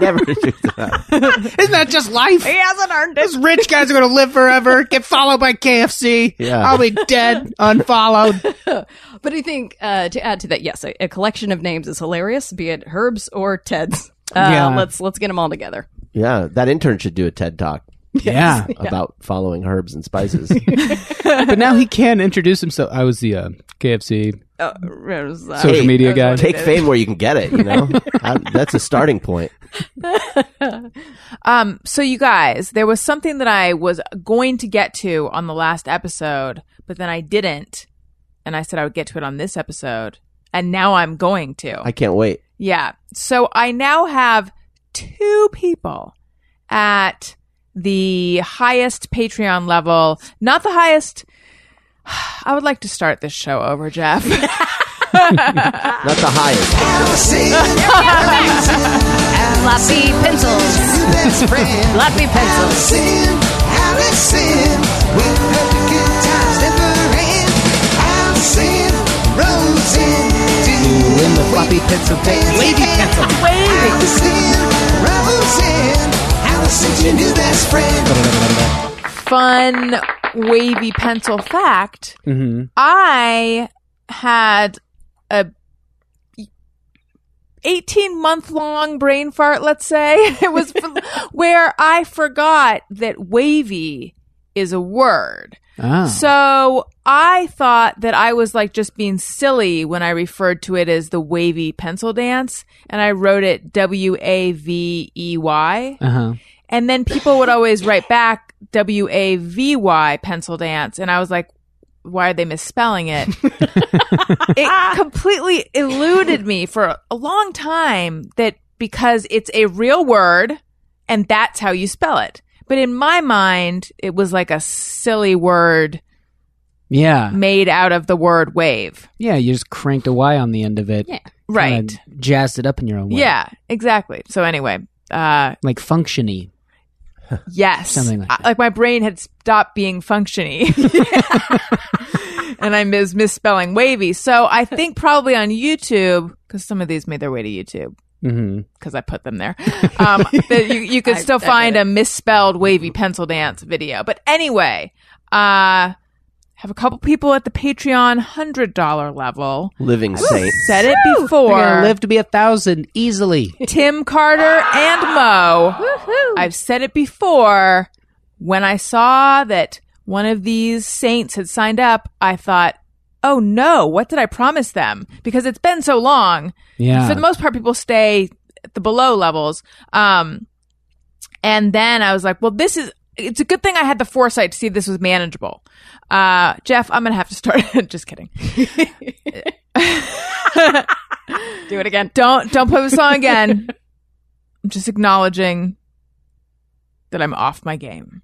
Never do that. Isn't that just life? He hasn't earned it. Those rich guys are going to live forever, get followed by KFC. Yeah. I'll be dead, unfollowed. But I think uh, to add to that, yes, a, a collection of names is hilarious, be it Herb's or Ted's. Uh, Yeah. Let's let's get them all together. Yeah, that intern should do a TED talk Yeah. about following herbs and spices. but now he can introduce himself. I was the uh, KFC Uh, Rose, uh, social Hey, media guy. Take fame where you can get it. You know, I- that's a starting point. Um, so you guys, there was something that I was going to get to on the last episode, but then I didn't. And I said I would get to it on this episode. And now I'm going to. I can't wait. Yeah. So I now have two people at the highest Patreon level, not the highest. I would like to start this show over, Jeff. Not the highest. Floppy pencils. your best friend. Floppy pencils. Alison, Alison, with her the good times never end. Alison, Rosen, doing the floppy pencil thing. Wavy pencil. Alison, Rosen, Alison's your new best friend. Fun wavy pencil fact. hmm I had a 18 month long brain fart, let's say. It was where I forgot that wavy is a word. Ah. So I thought that I was like just being silly when I referred to it as the wavy pencil dance and I wrote it W A V E Y. Uh-huh. And then people would always write back W A V Y pencil dance. And I was like, why are they misspelling it? it completely eluded me for a long time that because it's a real word and that's how you spell it. But in my mind, it was like a silly word Yeah. made out of the word wave. Yeah, you just cranked a Y on the end of it. Yeah. Right. Jazzed it up in your own way. Yeah, exactly. So anyway, uh, Like functiony. Yes. Something like I- that. like my brain had stopped being functiony. and I was misspelling wavy. So I think probably on YouTube, because some of these made their way to YouTube because I put them there, um, that you, you could I- still I find a misspelled wavy pencil dance video. But anyway, uh, have a couple people at the Patreon $100 level. Living saint. Said it You're before. gonna live to be a thousand easily. Tim Carter and Mo. I've said it before. When I saw that one of these saints had signed up, I thought, oh no, what did I promise them? Because it's been so long. Yeah. For the most part, people stay at the below levels. Um, and then I was like, well, this is, it's a good thing I had the foresight to see this was manageable. Uh, Jeff, I'm going to have to start. Just kidding. Do it again. Don't don't play the song again. I'm just acknowledging that I'm off my game.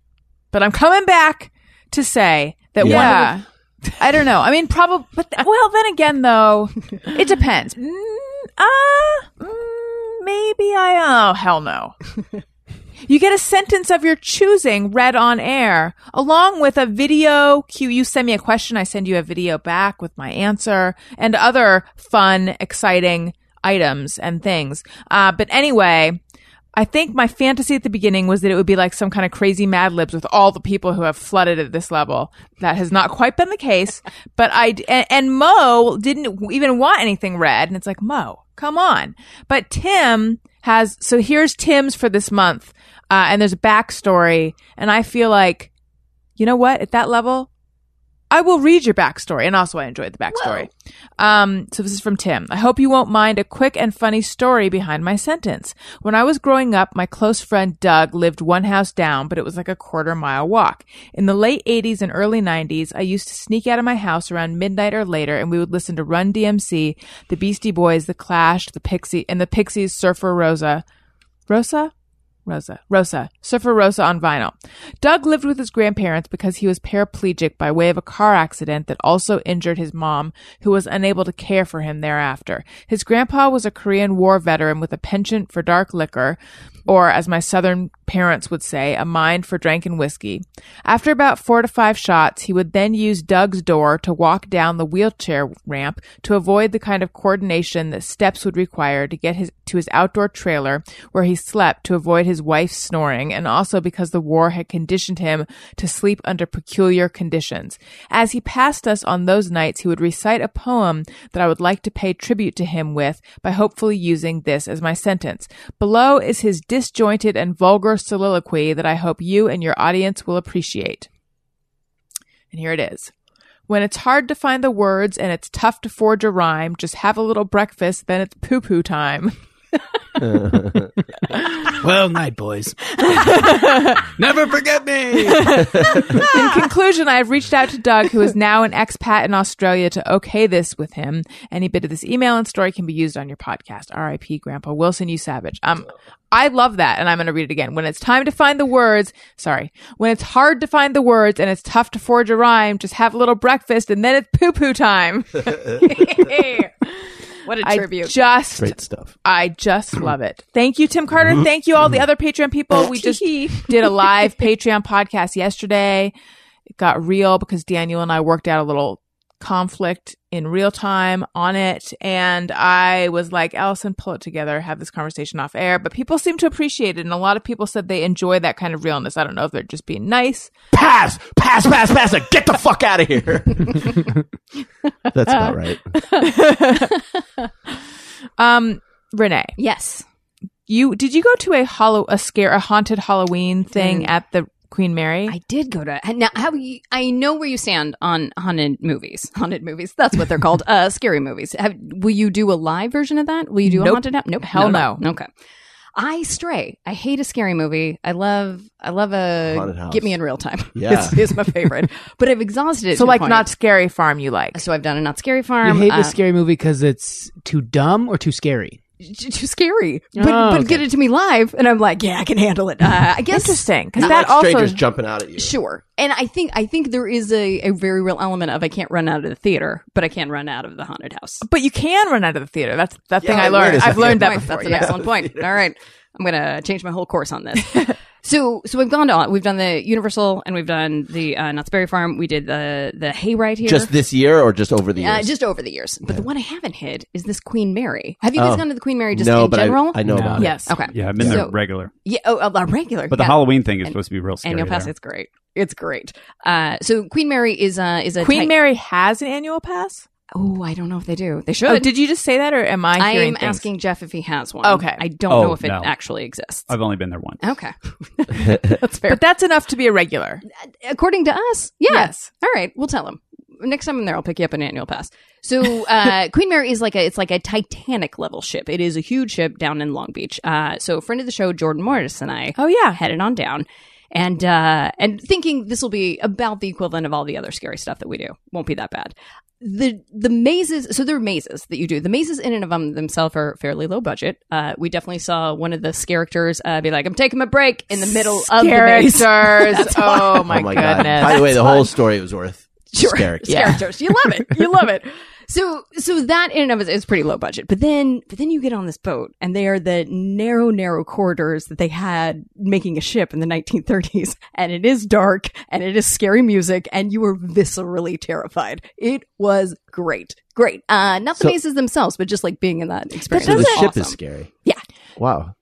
But I'm coming back to say that Yeah. yeah. I don't know. I mean, probably, but well, then again, though, it depends. Mm, uh, mm, maybe I. Oh, hell no. You get a sentence of your choosing read on air, along with a video cue. You send me a question, I send you a video back with my answer and other fun, exciting items and things. Uh, but anyway, I think my fantasy at the beginning was that it would be like some kind of crazy Mad Libs with all the people who have flooded at this level. That has not quite been the case. But I and, and Mo didn't even want anything read, and it's like Mo, come on. But Tim has so here's Tim's for this month, uh, and there's a backstory, and I feel like, you know what, at that level. I will read your backstory, and also I enjoyed the backstory. Um, so this is from Tim. I hope you won't mind a quick and funny story behind my sentence. When I was growing up, my close friend Doug lived one house down, but it was like a quarter mile walk. In the late 80s and early 90s, I used to sneak out of my house around midnight or later, and we would listen to Run DMC, the Beastie Boys, the Clash, the Pixie, and the Pixies' Surfer Rosa. Rosa? Rosa. Rosa. Surfer Rosa on vinyl. Doug lived with his grandparents because he was paraplegic by way of a car accident that also injured his mom, who was unable to care for him thereafter. His grandpa was a Korean War veteran with a penchant for dark liquor, or as my southern parents would say, a mind for drinking whiskey. After about four to five shots, he would then use Doug's door to walk down the wheelchair ramp to avoid the kind of coordination that steps would require to get his to his outdoor trailer where he slept to avoid his wife's snoring and also because the war had conditioned him to sleep under peculiar conditions. As he passed us on those nights, he would recite a poem that I would like to pay tribute to him with by hopefully using this as my sentence. Below is his disjointed and vulgar soliloquy that I hope you and your audience will appreciate. And here it is. When it's hard to find the words and it's tough to forge a rhyme, just have a little breakfast, then it's poo poo time. Well, night, boys. Never forget me. In conclusion, I have reached out to Doug, who is now an expat in Australia, to okay this with him. Any bit of this email and story can be used on your podcast. R.I.P. Grandpa Wilson, you savage. Um, I love that, and I'm going to read it again. When it's time to find the words, sorry, when it's hard to find the words and it's tough to forge a rhyme, just have a little breakfast and then it's poo poo time. What a I tribute. just Great stuff. I just love it. Thank you, Tim Carter. Mm-hmm. Thank you, all the mm-hmm. other Patreon people. We just did a live Patreon podcast yesterday. It got real because Daniel and I worked out a little conflict in real time on it. And I was like, Alison, pull it together, have this conversation off air. But people seem to appreciate it. And a lot of people said they enjoy that kind of realness. I don't know if they're just being nice. Pass, pass, pass, pass. it. Get the fuck out of here. That's about right. Um, Renee, yes. you did you go to a hollow a scare a haunted Halloween thing Mm. at the Queen Mary? I did go to now. How you, I know where you stand on haunted movies. Haunted movies. That's what they're called. Uh, scary movies. Have, will you do a live version of that? Will you do a haunted? house? Nope. Hell no. Okay. I stray. I hate a scary movie. I love. I love a Haunted house. get me in real time. Yeah. is, is my favorite. but I've exhausted it. so to like point. not Scary Farm you like. So I've done a not scary farm. You hate uh, the scary movie because it's too dumb or too scary. T- too scary. But Oh, but okay. get it to me live, and I'm like, yeah, I can handle it. Uh, I guess Interesting. Because that like strangers jumping out at you. Sure. And I think I think there is a, a very real element of I can't run out of the theater, but I can run out of the haunted house. But you can run out of the theater. That's that thing I learned. I've learned that before. That's an yeah. excellent point. All right. I'm gonna change my whole course on this. so so we've gone to we've done the Universal and we've done the uh, Knott's Berry Farm. We did the the hayride here. Just this year or just over the uh, years? just over the years. But the one I haven't hit is this Queen Mary. Have you guys Oh. gone to the Queen Mary just no, in but general? I, I know No. about it. Yes. Okay. Yeah, I've been So- there regular. Yeah, oh, a, a regular. But the. Halloween thing is And- supposed to be real scary. annual pass. there. It's great. It's great. Uh, so Queen Mary is uh, is a Queen tight- Mary has an annual pass. Oh, I don't know if they do. They should. Oh, did you just say that, or am I I am things? asking Jeff if he has one. Okay. I don't Oh, know if it no. actually exists. I've only been there once. okay. That's fair. But that's enough to be a regular. According to us, yeah. Yes. All right, we'll tell him. Next time I'm there, I'll pick you up an annual pass. So, uh, Queen Mary is like a it's like a Titanic level ship. It is a huge ship down in Long Beach. Uh, so, a friend of the show, Jordan Morris, and I Oh yeah. headed on down, and uh, and thinking this will be about the equivalent of all the other scary stuff that we do. Won't be that bad. The the mazes, so there are mazes that you do. The mazes in and of them themselves are fairly low budget. Uh, we definitely saw one of the characters uh, be like, "I'm taking my break" in the middle of the maze. characters. oh my, oh my goodness. god! By the way, the whole story was worth Sure. scary. It's characters. You love it. You love it. So so that in and of it is pretty low budget. But then but then you get on this boat and they are the narrow, narrow corridors that they had making a ship in the 1930s. And it is dark and it is scary music and you are viscerally terrified. It was great. Great. Uh not the So- mazes themselves, but just like being in that experience. So the ship is scary. Yeah. Wow.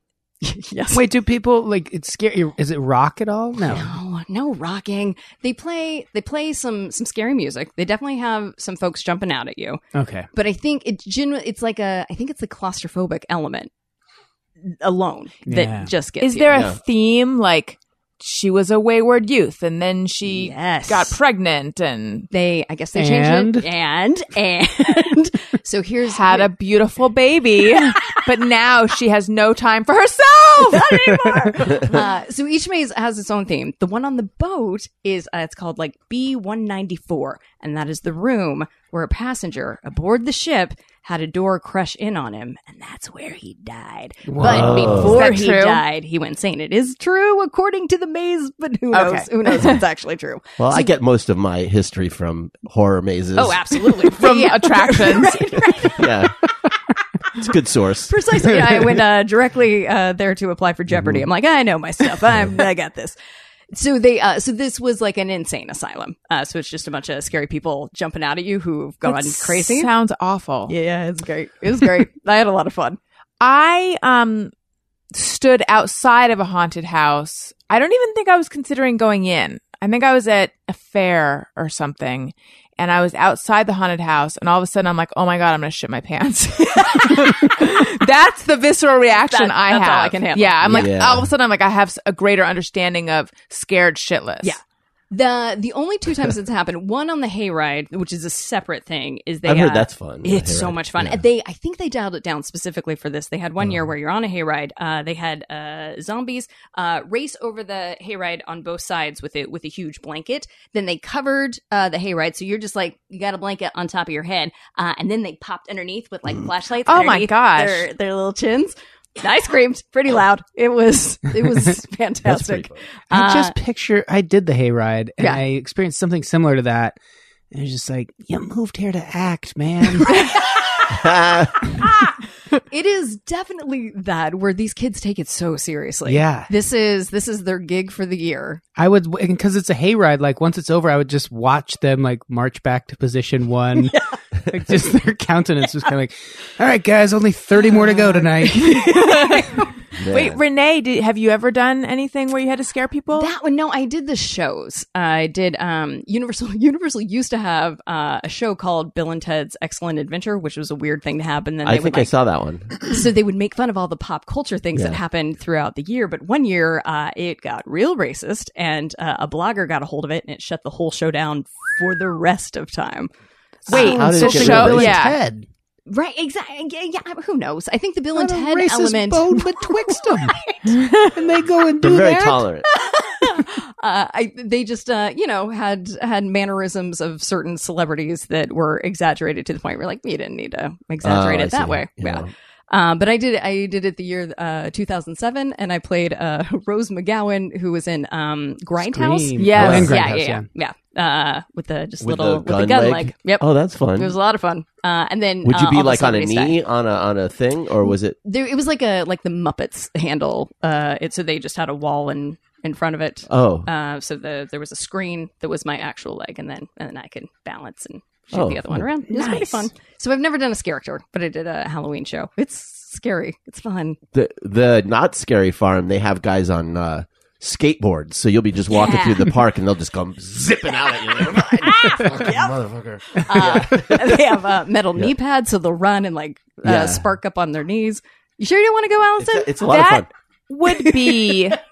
yes. Wait, do people like it's scary? Is it rock at all? No. No, no rocking. They play they play some some scary music. They definitely have some folks jumping out at you. Okay. but I think it's genu- It's like a. I think it's the claustrophobic element alone that Yeah. just gets. Is you. there a Yeah. theme like she was a wayward youth and then she Yes. got pregnant and They. I guess they changed it. And and so here's had a beautiful baby, but now she has no time for herself. Anymore. Uh, so each maze has its own theme. The one on the boat is uh, it's called like B one ninety four, and that is the room where a passenger aboard the ship had a door crush in on him, and that's where he died. But before he true? died, he went insane. It is true according to the maze, but who knows? Okay. Who knows if it's actually true? Well, I get most of my history from horror mazes. Oh, absolutely. From Yeah. attractions. Right, right. yeah. It's a good source. Precisely. I went uh, directly uh, there to apply for Jeopardy. I'm like, I know my stuff. I'm, I got this. So they, uh, so this was like an insane asylum. Uh, so it's just a bunch of scary people jumping out at you who've gone That crazy. Sounds awful. yeah, it's great. It was great. I had a lot of fun. I um stood outside of a haunted house. I don't even think I was considering going in. I think I was at a fair or something and I was outside the haunted house and all of a sudden I'm like, "Oh my god, I'm going to shit my pants." that's the visceral reaction That- I that's have. all I can handle. Yeah, I'm like Yeah. all of a sudden I'm like I have a greater understanding of scared shitless. Yeah. The the only two times it's happened, one on the hayride, which is a separate thing, is they I've heard uh, that's fun. It's so much fun. Yeah. And They, I think they dialed it down specifically for this. They had one Uh-huh. year where you're on a hayride. Uh, they had uh, zombies uh, race over the hayride on both sides with it with a huge blanket. Then they covered uh, the hayride, so you're just like you got a blanket on top of your head, uh, and then they popped underneath with like flashlights. Oh my underneath gosh. their, their little chins. I screamed pretty loud. It was it was fantastic. fun. I Uh, just picture I did the hayride and Yeah. I experienced something similar to that. And it's just like, you moved here to act, man. it is definitely that where these kids take it so seriously. Yeah. This is this is their gig for the year. I would, because it's a hayride, like once it's over, I would just watch them like march back to position one. like just their countenance was kind of like, all right, guys, only 30 more to go tonight. Wait, Renee, did, have you ever done anything where you had to scare people? That one, no, I did the shows. I did um Universal. Universal used to have uh, a show called Bill and Ted's Excellent Adventure, which was a weird thing to happen. Then I they think would I like, saw that one. so they would make fun of all the pop culture things that happened throughout the year. But one year, uh, it got real racist, and uh, a blogger got a hold of it, and it shut the whole show down for the rest of time. Wait, How did so it get show, real racist? yeah. Ted. Right? Exactly. Yeah, yeah. Who knows? I think the Bill and a Ted racist element. bone betwixt them. and they go and They're do very that. tolerant. uh, I, they just uh, you know had had mannerisms of certain celebrities that were exaggerated to the point where like you didn't need to exaggerate Oh, I it that see. way. Yeah. Yeah. Um, but I did I did it the year uh, 2007, and I played uh, Rose McGowan, who was in um, Grindhouse. Yes. Oh, and yeah, Grindhouse, yeah, yeah, yeah. Uh, with the just With little the with gun the gun leg? leg. Yep, Oh, that's fun. it was a lot of fun. Uh, and then Would you uh, be like on a died. knee on a on a thing, or was it? There, it was like a like the Muppets handle. Uh, it so they just had a wall in in front of it. Oh, Uh, so the there was a screen that was my actual leg, and then and then I could balance and shoot Oh, the other one around. It was pretty Nice. fun. So I've never done a character, but I did a Halloween show. It's scary. It's fun. the the not scary farm. They have guys on uh, skateboards, so you'll be just walking Yeah. through the park, and they'll just come zipping out at you. Fucking motherfucker. Uh, they have uh, metal knee pads, so they'll run and like uh, Yeah. spark up on their knees. You sure you don't want to go, It's Alison? a, it's a lot That- of fun. would be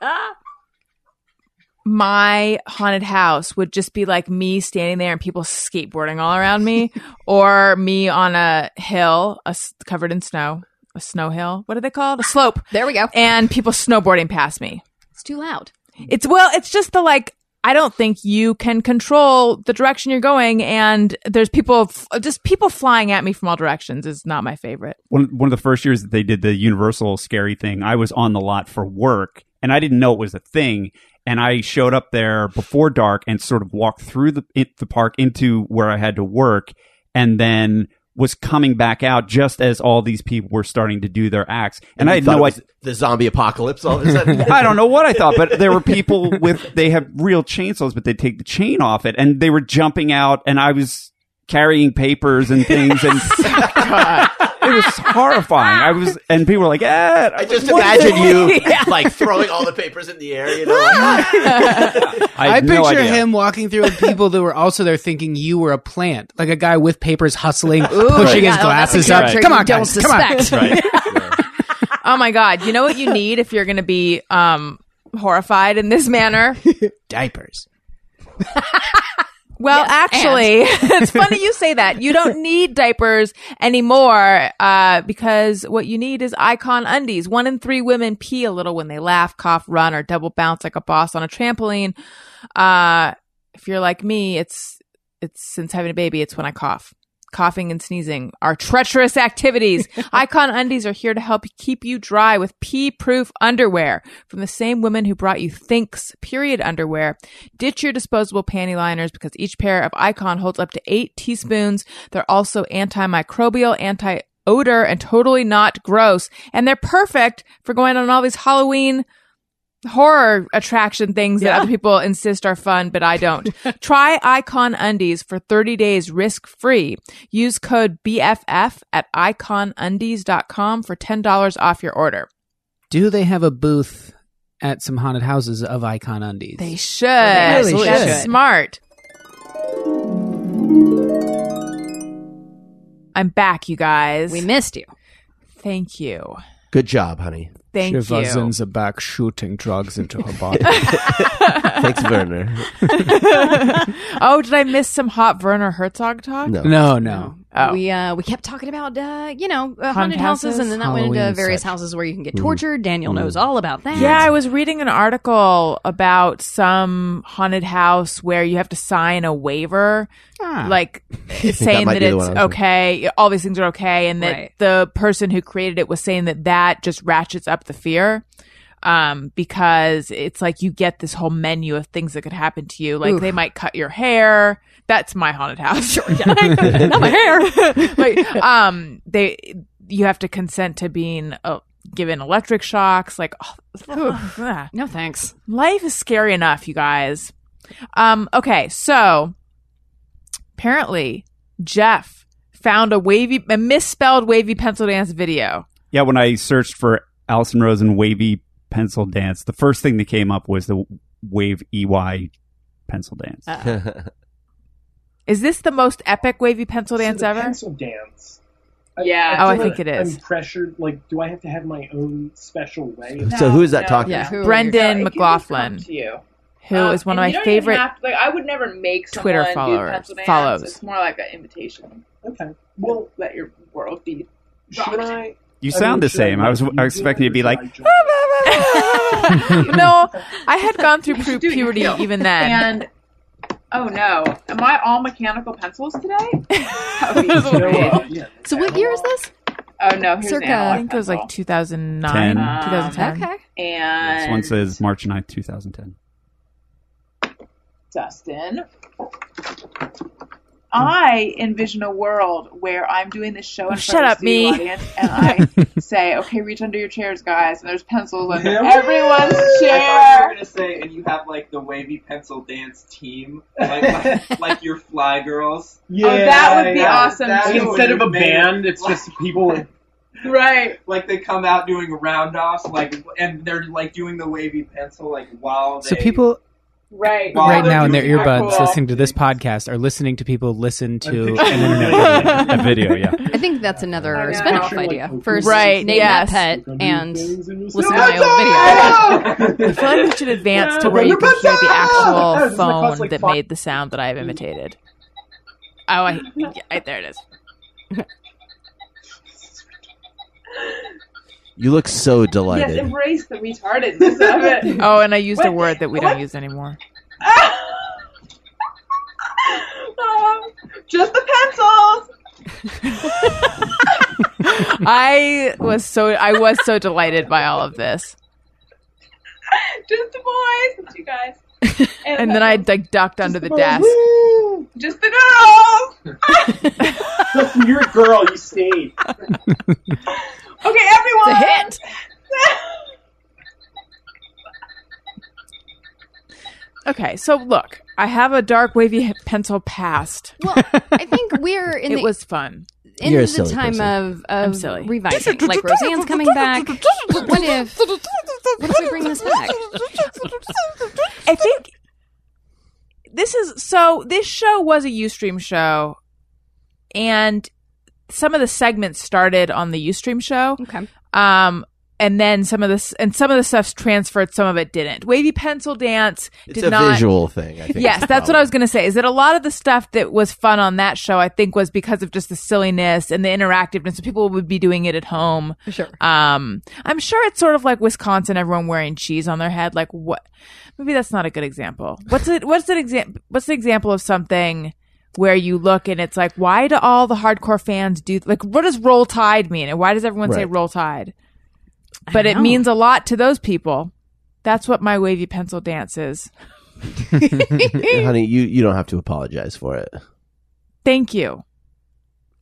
my haunted house would just be like me standing there and people skateboarding all around me or me on a hill a s- covered in snow a snow hill what are they called a slope there we go. and people snowboarding past me It's too loud. it's well it's just the like I don't think you can control the direction you're going, and there's people, f- just people flying at me from all directions is not my favorite. one one of the first years that they did the Universal scary thing, I was on the lot for work and I didn't know it was a thing. And I showed up there before dark and sort of walked through the it, the park into where I had to work, and then was coming back out just as all these people were starting to do their acts. And, I had thought no idea. the zombie apocalypse all of a sudden. I don't know what I thought, but there were people with they have real chainsaws, but they take the chain off it, and they were jumping out, and I was carrying papers and things, and it was horrifying. I was, and people were like, "Eh." I just imagine you like throwing all the papers in the air. You know, I, I, had no picture idea. him walking through with people that were also there thinking you were a plant, like a guy with papers hustling, pushing his that's a glasses up. character Come on, don't guys, come on. suspect. Oh my god! You know what you need if you're going to be um, horrified in this manner? Diapers. Well, Yes, actually, it's funny you say that. You don't need diapers anymore uh, because what you need is icon undies. One in three women pee a little when they laugh, cough, run, or double bounce like a boss on a trampoline. Uh, if you're like me, it's it's since having a baby, it's when I cough coughing and sneezing are treacherous activities. Icon Undies are here to help keep you dry with pee-proof underwear from the same women who brought you Thinx period underwear. Ditch your disposable panty liners because each pair of Icon holds up to eight teaspoons. They're also antimicrobial, anti odor, and totally not gross. And they're perfect for going on all these Halloween horror attraction things that other people insist are fun, but I don't. Try Icon Undies for 30 days risk free. Use code BFF at iconundies.com for $10 off your order. Do they have a booth at some haunted houses of Icon Undies? They should. really That's should. smart. I'm back, you guys. We missed you. Thank you. Good job, honey. Thank you. the back shooting drugs into her body. Thanks, Werner. oh, did I miss some hot Werner Herzog talk? No. no, no. Oh. We uh we kept talking about uh you know uh, haunted, Haunted houses, houses? and then that went into various such. houses where you can get tortured. Daniel knows all about that. Yeah, I was reading an article about some haunted house where you have to sign a waiver, Ah. like saying might that, it's one I was okay, all these things are okay, and that Right. the person who created it was saying that that just ratchets up the fear. Um, because it's like you get this whole menu of things that could happen to you. Like Oof. they might cut your hair. That's my haunted house. Sure, not my hair. like, um, they you have to consent to being uh, given electric shocks. Like, oh, no thanks. life is scary enough, you guys. Um, okay, so apparently Jeff found a wavy, a misspelled wavy pencil dance video. Yeah, when I searched for Alison Rosen wavy pencil dance, the first thing that came up was the wave EY pencil dance. Is this the most epic wavy pencil dance so the ever? Pencil dance. Yeah. Oh, I think like it is. I'm pressured. Like, do I have to have my own special way? of- so who's that talking? Yeah, who Brendan No, it can just McLaughlin, come to you. who uh, is one of my you don't even favorite. to- like I would never make Twitter followers- pencil dance. follows. It's more like an invitation. Okay. Well, Let your world be. should I? You sound the same. I was, I was expecting you to be like, should I join? Ah, no, I had gone through You pu- should do it puberty even then. And oh no, am I all mechanical pencils today? That would be You know, great. yeah, So what year is this? Oh no, here's Circa- I think it was like pencil. 2009, Ten. 2010. Um, okay. and this one says March 9th, 2010. Dustin. I envision a world where I'm doing this show in Oh, front shut of a up, studio me. audience, and I say, "Okay, reach under your chairs, guys." And there's pencils under Yeah. everyone's I thought you chair. were gonna say, and you have like the wavy pencil dance team, like like, like your fly girls. Yeah, Oh, that would be yeah, awesome, that too. instead of a band, it's like, just people. Right, like they come out doing roundoffs, like and they're like doing the wavy pencil, like while they. So people right. Wow, right now in their earbuds cool. listening to this podcast are listening to people listen to an internet video. A video, yeah. I think that's another I know. spin-off Picture, idea. First, Right, name yes. that pet and listen listen to my old video. I feel like we should advance to where you can hear the actual this phone that made the sound that I've imitated. Oh, I, yeah, there it is. You look so delighted. Yes, embrace the retardedness of it. Oh, and I used a word that we don't use anymore. Um, just the pencils. I was so I was so delighted by all of this, Just the boys. It's you guys. and then I like ducked under the desk. Woo! Just the girls. Justin, you're a girl. You stayed. Okay, everyone. It's a hit. Okay, so look, I have a dark wavy pencil past. Well, I think we're in It the was fun. in You're a the time person. of, I'm of silly. revising. like Roseanne's coming back. But what if what if we bring this back? I think this is so. This show was a UStream show, and some of the segments started on the UStream show. Okay. Um, and then some of this and some of the stuff's transferred. Some of it didn't. Wavy pencil dance It's did a not. visual thing. I think Yes, is the that's what I was going to say. Is that a lot of the stuff that was fun on that show, I think, was because of just the silliness and the interactiveness. So people would be doing it at home. Sure. Um, I'm sure it's sort of like Wisconsin, everyone wearing cheese on their head. Like what? Maybe that's not a good example. What's it? What's an example? What's the example of something where you look and it's like, why do all the hardcore fans do like what does roll tide mean? And why does everyone say roll tide? But it means a lot to those people. That's what my wavy pencil dance is. Honey, you, you don't have to apologize for it. Thank you.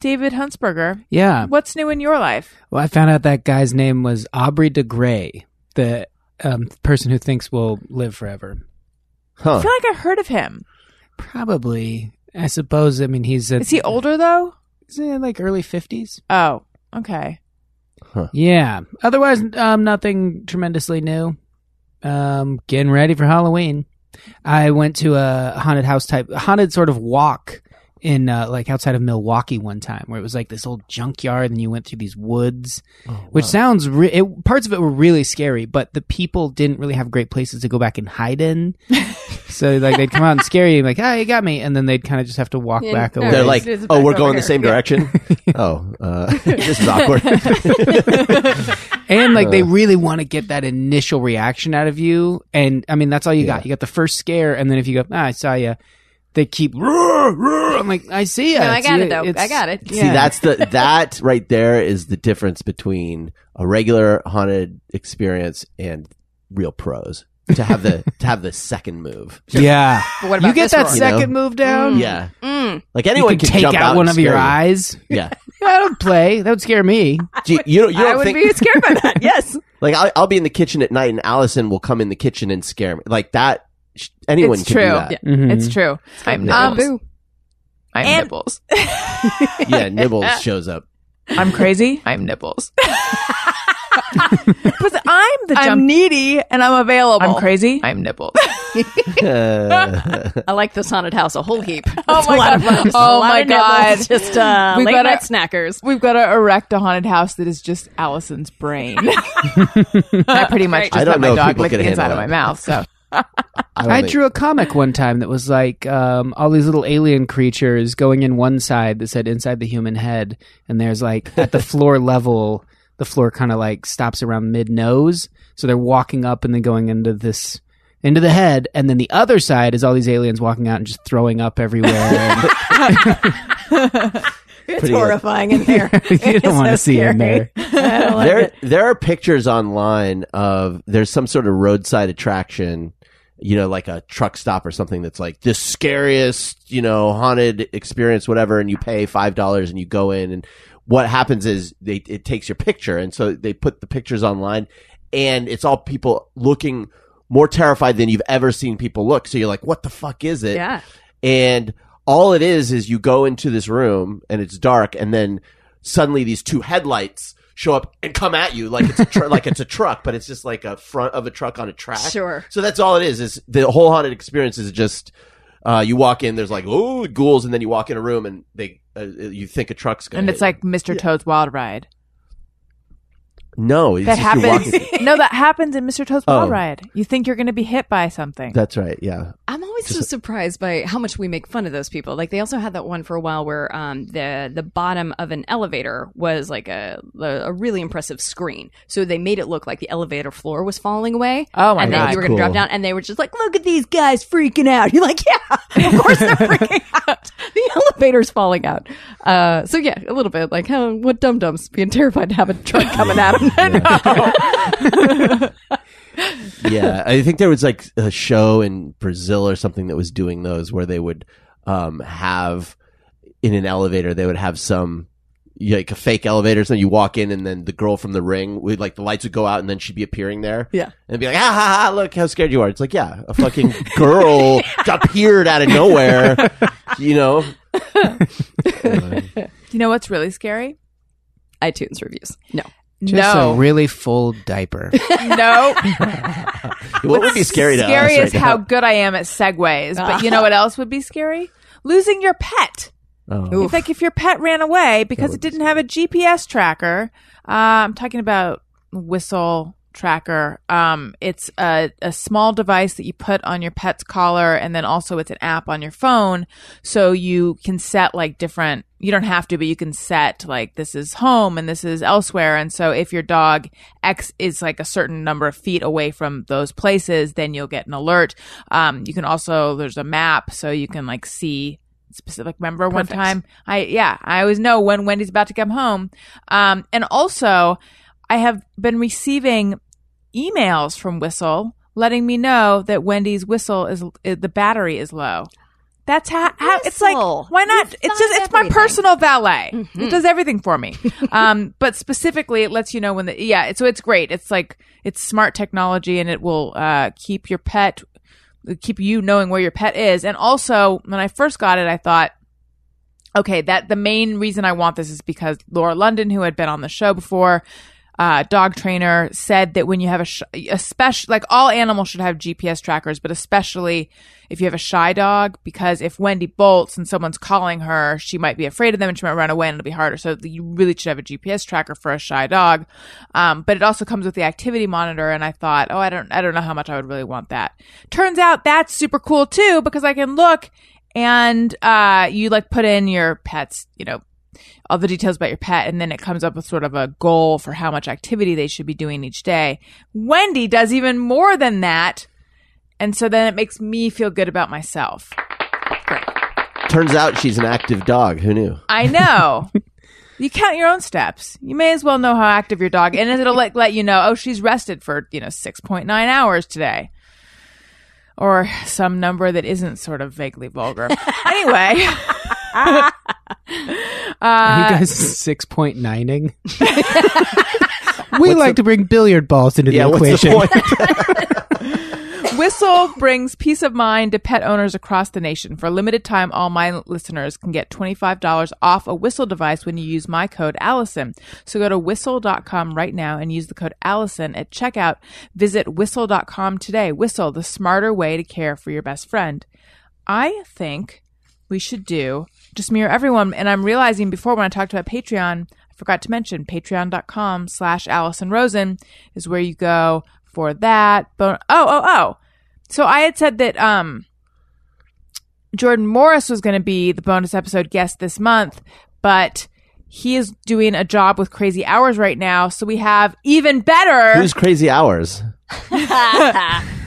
David Huntsberger, Yeah. what's new in your life? Well, I found out that guy's name was Aubrey de Grey, the um, person who thinks we'll live forever. I feel like I heard of him. Probably. I suppose. I mean, he's a, Is he older though? He's in like early fifties. Oh, okay. Yeah. Otherwise, um, nothing tremendously new. Um, getting ready for Halloween. I went to a haunted house type, haunted sort of walk in uh, like outside of Milwaukee one time, where it was like this old junkyard, and you went through these woods, which sounds re- it, parts of it were really scary, but the people didn't really have great places to go back and hide in. so like they'd come out and scare you, like, "Ah, you got me," and then they'd kind of just have to walk Yeah, back no, away. They're like, oh, we're over going the same direction. oh, uh, this is awkward. and like Uh. they really want to get that initial reaction out of you and i mean that's all you got you got the first scare and then if you go ah, i saw you they keep "Roar, roar." i'm like i see you No, I got it though. I got it. See, that's the that right there is the difference between a regular haunted experience and real pros. To have the to have the second move. yeah But what about you get this that one? You know? second move down Yeah, Mm. like you anyone can can take jump out out one and of your scare you. eyes Yeah, yeah, i don't play that would scare me Do you, you don't, you I don't would think be scared by that. Yes. like I, I'll be in the kitchen at night and Alison will come in the kitchen and scare me like that. Sh- Anyone It's can do true. that. Yeah. Mhm. It's true. I'm Um, I'm and- Nibbles. Yeah, Nibbles shows up. I'm crazy. I'm Nibbles. Because I'm the I'm needy and I'm available. I'm crazy. I'm Nibbles. I like this haunted house a whole heap. Oh my a lot of God. Oh a lot my of nibbles, God. Just uh, We've late got a- night snackers. We've got to erect a haunted house that is just Alison's brain. I pretty much just I don't have know my dog people lick the inside handle of my mouth. So I, I drew a comic one time that was like um, all these little alien creatures going in one side that said inside the human head, and there's like at the floor level, the floor kind of like stops around mid nose, so they're walking up and then going into this into the head, and then the other side is all these aliens walking out and just throwing up everywhere. And It's Pretty good. horrifying in there. you It's don't want so to see in there. I don't like there it. there are pictures online of there's some sort of roadside attraction you know like a truck stop or something that's like the scariest you know haunted experience whatever and you pay five dollars and you go in and what happens is they it takes your picture. And so they put the pictures online and it's all people looking more terrified than you've ever seen people look. So you're like what the fuck is it? Yeah. and all it is is you go into this room and it's dark and then suddenly these two headlights show up and come at you like it's a tr- like it's a truck but it's just like a front of a truck on a track Sure. so that's all it is is the whole haunted experience is just uh, you walk in there's like oh ghouls and then you walk in a room and they uh, you think a truck's gonna and hit it's like Mr. Toad's Wild Ride. You. no it's That just happens. walking- no, that happens in Mr. Toad's Wild Oh. Ride. You think you're going to be hit by something. that's right yeah I'm always so surprised by how much we make fun of those people. Like they also had that one for a while where um, the the bottom of an elevator was like a a really impressive screen. So they made it look like the elevator floor was falling away. Oh my and then God. you were going to drop Cool. down, and they were just like, "Look at these guys freaking out." You're like, "Yeah, of course they're freaking out. The elevator's falling out." Uh, so yeah, a little bit like, "How what dum dums being terrified to have a truck coming at them." yeah, I think there was like a show in Brazil or something that was doing those where they would um, have in an elevator they would have some like a fake elevator. So you walk in and then the girl from the ring would like the lights would go out and then she'd be appearing there. Yeah. and be like, ah, ha, ha, look how scared you are. It's like, yeah, a fucking girl appeared out of nowhere. You know, you know what's really scary? iTunes reviews. No, Just no. a really full diaper. no. what would be scary to scary us is right how now? good I am at segues. But you know what else would be scary? Losing your pet. Oh. It's like if your pet ran away because it didn't have a GPS tracker. Uh, I'm talking about whistle tracker. Um, it's a, a small device that you put on your pet's collar, and then also it's an app on your phone, so you can set like different. You don't have to, but you can set like this is home and this is elsewhere. And so if your dog X is like a certain number of feet away from those places, then you'll get an alert. Um, you can also there's a map, so you can like see specific. Remember one time I yeah, I always know when Wendy's about to come home. Um and also I have been receiving emails from Whistle letting me know that Wendy's whistle is, is the battery is low. That's how, how it's like why not? It's It's, just it's my personal valet. Mhm. It does everything for me. um, but specifically, it lets you know when the yeah. So it's great. It's like it's smart technology, and it will uh, keep your pet, keep you knowing where your pet is. And also, when I first got it, I thought, okay, that the main reason I want this is because Laura London, who had been on the show before, uh, dog trainer, said that when you have a, sh- especially like all animals should have GPS trackers, but especially if you have a shy dog, because if Wendy bolts and someone's calling her, she might be afraid of them and she might run away and it'll be harder. So you really should have a GPS tracker for a shy dog. Um, but it also comes with the activity monitor. And I thought, oh, I don't, I don't know how much I would really want that. Turns out that's super cool too, because I can look and, uh, you like put in your pet's, you know, all the details about your pet, and then it comes up with sort of a goal for how much activity they should be doing each day. Wendy does even more than that. And so then it makes me feel good about myself. Great. Turns out she's an active dog. Who knew? I know. you count your own steps. You may as well know how active your dog and it'll like let you know, oh, she's rested for, you know, 6.9 hours today. Or some number that isn't sort of vaguely vulgar. anyway. Are uh, you guys six point nining? we like to bring billiard balls into Yeah, the what's equation. the point? Whistle brings peace of mind to pet owners across the nation. For a limited time, all my listeners can get $25 off a Whistle device when you use my code Alison. So go to whistle.com right now and use the code Alison at checkout. Visit whistle.com today. Whistle, the smarter way to care for your best friend. I think we should do just me or everyone. And I'm realizing before when I talked about Patreon, I forgot to mention patreon.com slash Alison Rosen is where you go for that. But oh, oh, oh. So I had said that um Jordan Morris was going to be the bonus episode guest this month, but he is doing a job with Crazy Hours right now. So we have even better Who's Crazy Hours?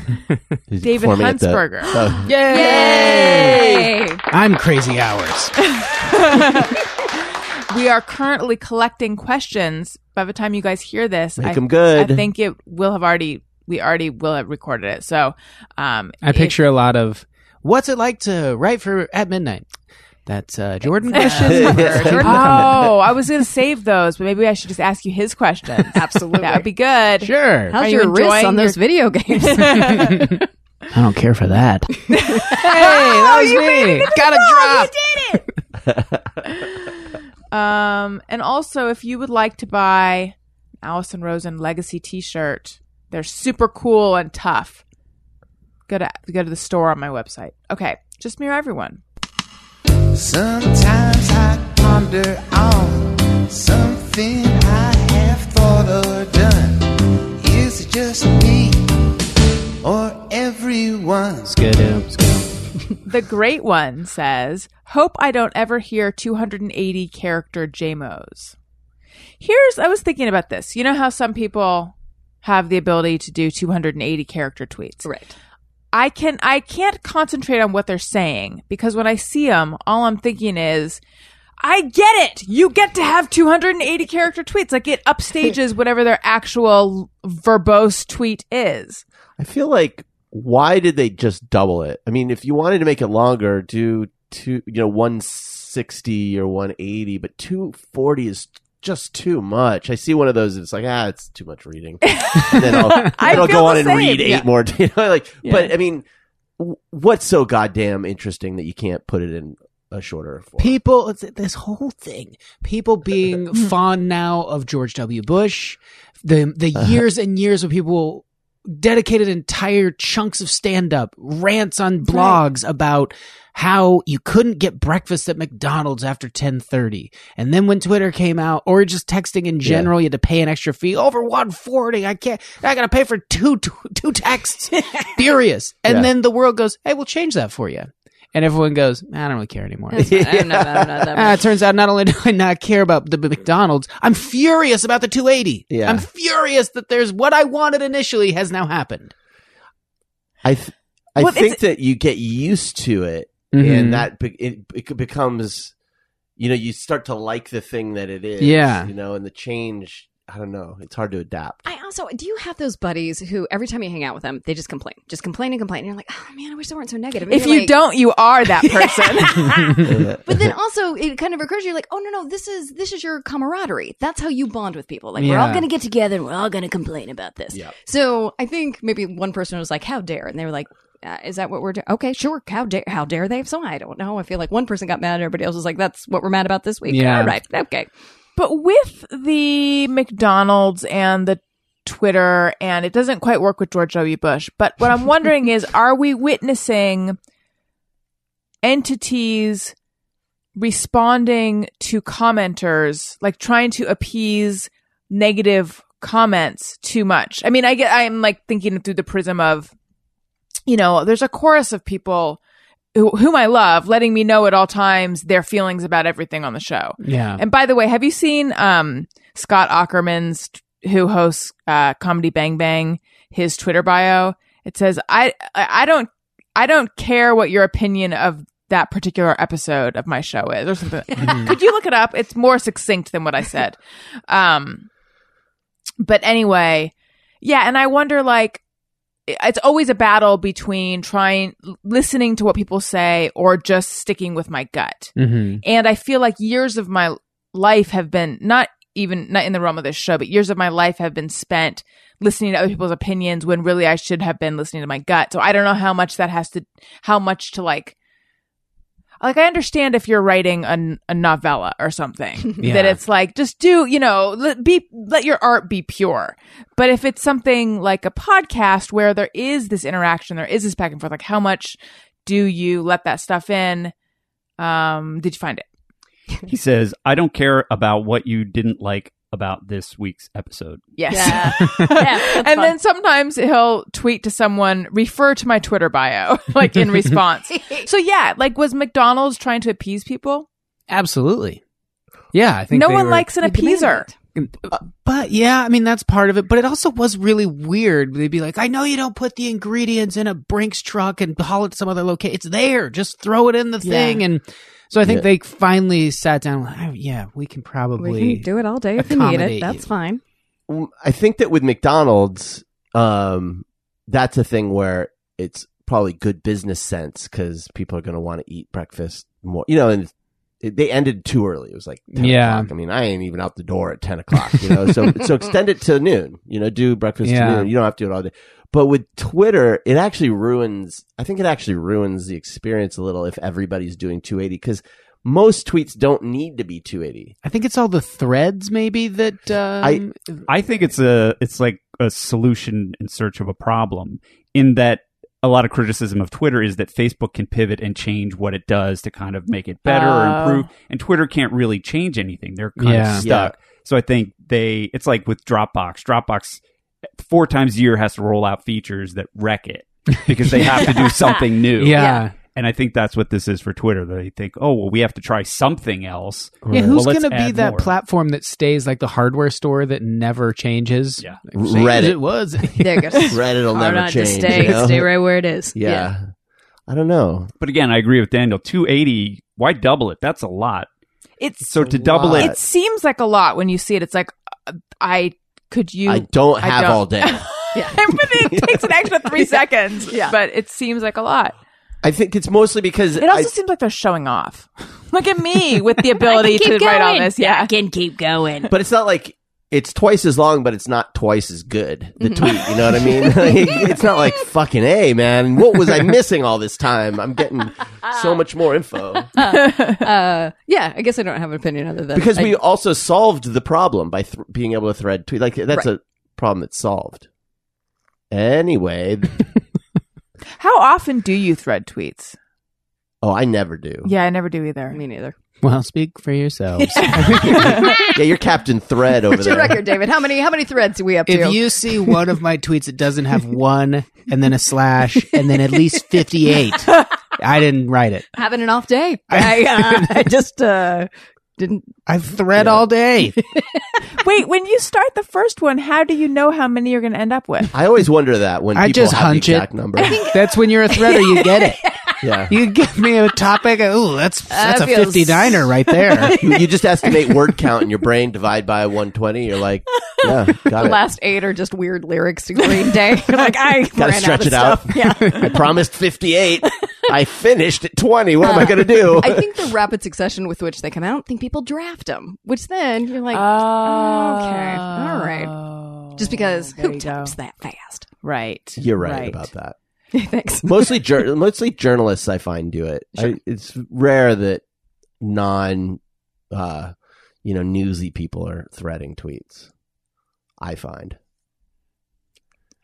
He's David performing at the- Huntsberger. Oh, Yay! I'm crazy hours. we are currently collecting questions. By the time you guys hear this, Make I, 'em good. I think it will have already. We already will have recorded it. So, um, I if- picture a lot of what's it like to write for at midnight. That's uh, Jordan questions. Yeah. Jordan Oh, I was going to save those, but maybe I should just ask you his questions. Absolutely. that would be good. Sure. Are How's you your wrist enjoying on those your- video games? I don't care for that. hey, that was me. Got a drop. You did it. um, and also, if you would like to buy Alison Rosen Legacy T-shirt, they're super cool and tough. Go to go to the store on my website. Okay, just me or everyone. Sometimes I ponder on something I have thought or done. Is it just me or everyone's? Good. It's good. The great one says, "Hope I don't ever hear 280 character JMOs." Here's I was thinking about this. You know how some people have the ability to do 280 character tweets. right. I can I can't concentrate on what they're saying because when I see them, all I'm thinking is, I get it. You get to have 280 character tweets. Like it upstages whatever their actual verbose tweet is. I feel like why did they just double it? I mean, if you wanted to make it longer, do two, you know, one sixty or one eighty, but two forty is just too much. I see one of those. It's like ah, it's too much reading. And then I'll, then I I'll go on and same. read eight Yeah. more. You know, like, Yeah. but I mean, what's so goddamn interesting that you can't put it in a shorter form? People, this whole thing. People being fond now of George W. Bush. The the Uh-huh. years and years of people dedicated entire chunks of stand up rants on blogs about how you couldn't get breakfast at McDonald's after 10:30 and then when Twitter came out or just texting in general you had to pay an extra fee. Over 140 I can't I got to pay for two two, two texts. Furious. And Yeah. then the world goes hey we'll change that for you and everyone goes I don't really care anymore That's. I'm not, I'm not that Ah, it turns out not only do I not care about the McDonald's, I'm furious about the 280. Yeah. I'm furious that there's what I wanted initially has now happened. I th- I Well, think that you get used to it Mhm. and that be- it, it becomes, you know, you start to like the thing that it is. Yeah. you know, and the change. I don't know. It's hard to adapt. I also do you have those buddies who every time you hang out with them, they just complain, just complain and complain, and you're like, oh man, I wish they weren't so negative. And If you're like- don't, you are that person. But then also it kind of occurs to you like, oh no, no, this is this is your camaraderie. That's how you bond with people. Like we're all gonna get together and we're all gonna complain about this. Yeah. So I think maybe one person was like, "How dare?" and they were like. Uh, is that what we're doing? Okay, sure. How dare? How dare they? So I don't know. I feel like one person got mad, and everybody else was like, "That's what we're mad about this week." Yeah. All right. Okay. But with the McDonald's and the Twitter, and it doesn't quite work with George W. Bush, but what I'm wondering is are we witnessing entities responding to commenters, like trying to appease negative comments too much? I mean, I get, I'm like thinking through the prism of, you know, there's a chorus of people. Who, whom I love, letting me know at all times their feelings about everything on the show. Yeah. And by the way, have you seen um, Scott Aukerman's who hosts uh, Comedy Bang Bang? His Twitter bio it says, "I I I don't I don't care what your opinion of that particular episode of my show is, or something." Could you look it up? It's more succinct than what I said. Um, but anyway, yeah, and I wonder like it's always a battle between trying listening to what people say or just sticking with my gut. hmm And I feel like years of my life have been not even not in the realm of this show, but years of my life have been spent listening to other people's opinions when really I should have been listening to my gut. So I don't know how much that has to, how much to like, like I understand if you're writing a, a novella or something Yeah. that it's like just do you know let, be let your art be pure. But if it's something like a podcast where there is this interaction, there is this back and forth, like how much do you let that stuff in? Um, did you find it? He says, I don't care about what you didn't like about this week's episode. Yes. Yeah. yeah and fun. then sometimes he'll tweet to someone, refer to my Twitter bio, like in response. so yeah, like was McDonald's trying to appease people? Absolutely. Yeah, I think No they one were- likes an appeaser. Uh, but yeah, I mean that's part of it. But it also was really weird. They'd be like, "I know you don't put the ingredients in a Brinks truck and haul it to some other location. It's there. Just throw it in the thing." And so I think Yeah. they finally sat down. Like, "Oh, yeah, we can probably we can do it all day if you need it. accommodate That's you. fine. I think that with McDonald's, um, that's a thing where it's probably good business sense because people are going to want to eat breakfast more. You know, and it, they ended too early. It was like 10 Yeah. o'clock. I mean, I ain't even out the door at ten o'clock. You know, so so extend it to noon. You know, do breakfast Yeah. to noon. You don't have to do it all day. But with Twitter, it actually ruins. I think it actually ruins the experience a little if everybody's doing 280 because most tweets don't need to be 280. I think it's all the threads maybe that um, I think it's a it's like a solution in search of a problem in that a lot of criticism of Twitter is that Facebook can pivot and change what it does to kind of make it better or Oh. improve and Twitter can't really change anything. They're kind Yeah. of stuck. So I think they it's like with Dropbox. Dropbox four times a year has to roll out features that wreck it because they have to do something new. yeah. And I think that's what this is for Twitter. They think, "Oh, well, we have to try something else." Yeah, Well, who's let's going to be that more. platform that stays like the hardware store that never changes? Yeah. Same Reddit. it was. There goes. Reddit will never not change. just stay you know? stay right where it is? Yeah. I don't know. But again, I agree with Daniel. 280, why double it? That's a lot. It's So to double lot. it, it seems like a lot when you see it. It's like uh, I could you. I don't I have don't. all day. Yeah. but it takes an extra three seconds. Yeah. But it seems like a lot. I think it's mostly because It also I, seems like they're showing off. Look at me with the ability keep to write all going. this. Yeah. I can keep going. but it's not like it's twice as long, but it's not twice as good. The Mm-hmm. tweet, you know what I mean? Like, it's not like fucking a man. What was I missing all this time? I'm getting so much more info Uh, yeah, I guess I don't have an opinion other than because I- we also solved the problem by th- being able to thread tweet. Like that's a problem that's solved. Anyway, How often do you thread tweets? oh, I never do. Yeah, I never do either. me neither. Well, speak for yourselves. Yeah, you're Captain Thread over What's your there. record, David? How many how many threads are we up to? if you see one of my tweets that doesn't have one and then a slash and then at least 58, I didn't write it. having an off day, I, uh, I just uh, didn't. I've thread all day. Wait, when you start the first one, how do you know how many you're going to end up with? I always wonder that when I people just have hunch the it. number. That's when you're a threader, you get it. Yeah. You give me a topic. Uh, ooh, that's that's a feels- 59er right there. you, you just estimate word count in your brain, divide by 120. You're like, yeah, got The it. last eight are just weird lyrics to Green Day. Like I Gotta ran stretch out of it out. stuff. Yeah. I promised 58. I finished at 20. What am I going to do? I think the rapid succession with which they come out, I think people draft them, which then you're like, Oh, okay, all right. Oh. just because who you types that fast? Right. You're right, about that. Thanks. Mostly, jour- mostly journalists I find do it. I, it's rare that non, uh, you know, newsy people are threading tweets. I find.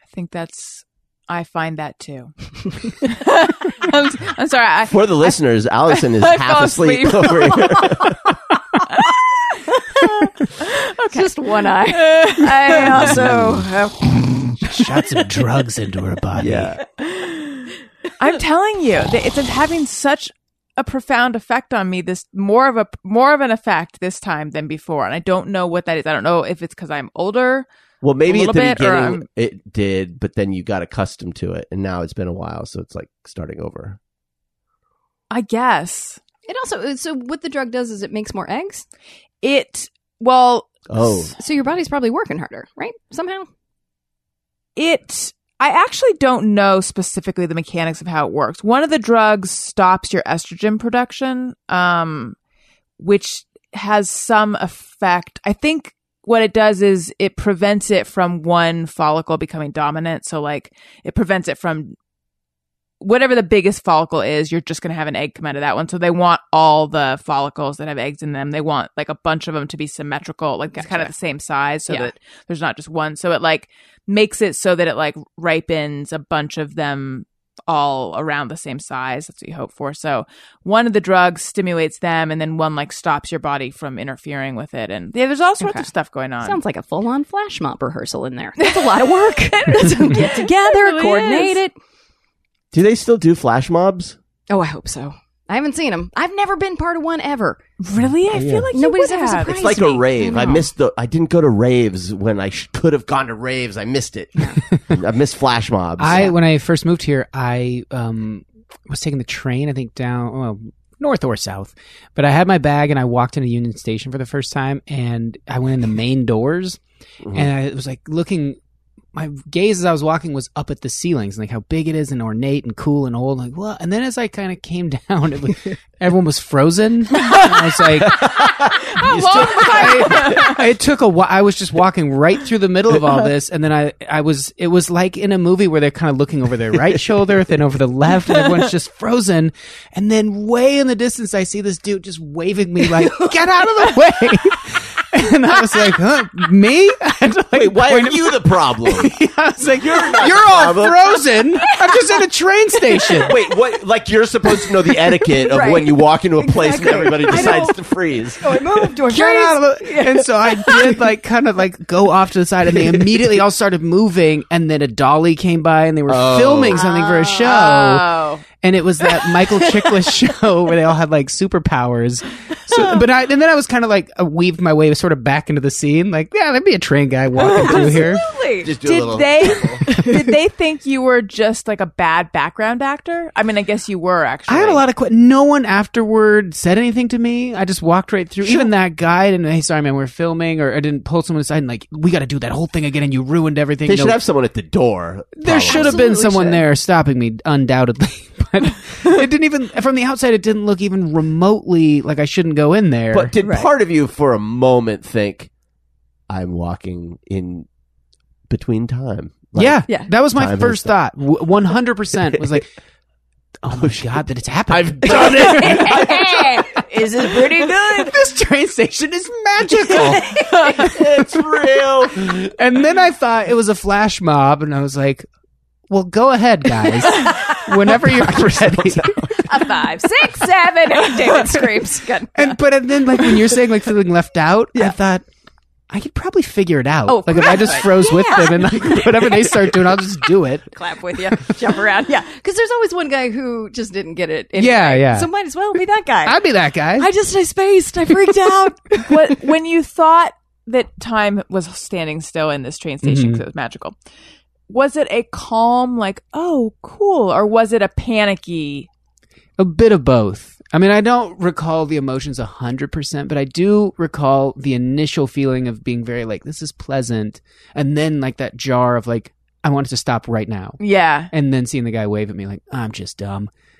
I think that's. I find that too. I'm, I'm sorry. I, For the listeners, Alison is I half asleep, asleep. over here. Just one eye. I also have Shot some drugs into her body. yeah. I'm telling you, that it's having such a profound effect on me. This more of a more of an effect this time than before, and I don't know what that is. I don't know if it's because I'm older. Well, maybe at the bit, beginning it did, but then you got accustomed to it, and now it's been a while, so it's like starting over. I guess it also uh, so what the drug does is it makes more eggs. it. Well, Oh, So your body's probably working harder, right? Somehow. It I actually don't know specifically the mechanics of how it works. One of the drugs stops your estrogen production, um, which has some effect. I think what it does is it prevents it from one follicle becoming dominant. So, like, it prevents it from whatever the biggest follicle is, you're just going to have an egg come out of that one. So, they want all the follicles that have eggs in them. They want like a bunch of them to be symmetrical, like it's kind of the same size so Yeah. that there's not just one. So, it like makes it so that it like ripens a bunch of them all around the same size. That's what you hope for. So one of the drugs stimulates them, and then one like stops your body from interfering with it. And yeah, there's all sorts Okay. of stuff going on. Sounds like a full on flash mob rehearsal in there. That's a lot of work. get together, really coordinate is. it. Do they still do flash mobs? Oh, I hope so. I haven't seen them. I've never been part of one ever. really? I Yeah. feel like you Nobody's would ever have. surprised It's like me. a rave. I I, know. missed the. I didn't go to raves when I sh- could have gone to raves. I missed it. I missed flash mobs. I when I first moved here, I um was taking the train. I think down well north or south, but I had my bag and I walked into Union Station for the first time, and I went in the main doors, and I was like looking. My gaze as I was walking was up at the ceilings, and like how big it is and ornate and cool and old. Like what? And then as I kind of came down, it was, everyone was frozen. And I was like, How long was I? I, it took a while. I was just walking right through the middle of all this, and then I, I was. It was like in a movie where they're kind of looking over their right shoulder, then over the left, and everyone's just frozen. And then way in the distance, I see this dude just waving me like, "Get out of the way!" And I was like, huh, "Me? I had to, like, Wait, why are point- you the problem? I was like, "You're, you're all problem." frozen. I'm just at a train station." Wait, what? Like you're supposed to know the etiquette of Right. when you walk into a place and everybody I decides to freeze. Oh, I moved. Or get out of the and so i did like kind of like go off to the side and they immediately all started moving and then a dolly came by and they were Oh. filming something for a ah. show Oh. And it was that michael chiklis show where they all had like superpowers so but i and then i was kind of like uh, weaved my way sort of back into the scene like yeah there'd be a train guy walking through here Absolutely. Just do a Did little. they did they think you were just like a bad background actor? I mean, I guess you were actually. I had a lot of que- no one afterward said anything to me. I just walked right through. Even that guy didn't. Hey, sorry, man, we're filming, or I didn't pull someone aside and like, we got to do that whole thing again, and you ruined everything. They No, should have someone at the door. There probably. should have been Absolutely someone should. there stopping me, undoubtedly. But it didn't even from the outside. It didn't look even remotely like I shouldn't go in there. But did Right. part of you for a moment think, I'm walking in between time? Like, yeah, Yeah. that was my Time first thought. One hundred percent was like, oh, oh my god, that it's happened. I've done it. Is it pretty good? this train station is magical. it's real. and then I thought it was a flash mob, and I was like, well, go ahead, guys. Whenever you're ready. A five, six, seven. David screams. Good. And but and then like when you're saying like feeling left out, I thought I could probably figure it out. Oh, like if I just right. froze with them and like, whatever they start doing, I'll just do it. clap with you, jump around. Yeah, because there's always one guy who just didn't get it. anyway. Yeah, yeah. So might as well be that guy. I'd be that guy. I just I spaced. I freaked out. what when you thought that time was standing still in this train station mm-hmm. because it was magical was it a calm like oh cool or was it a panicky A bit of both. I mean, I don't recall the emotions 100%, but I do recall the initial feeling of being very like, this is pleasant. And then like that jar of like, I want it to stop right now. Yeah. And then seeing the guy wave at me like, I'm just dumb.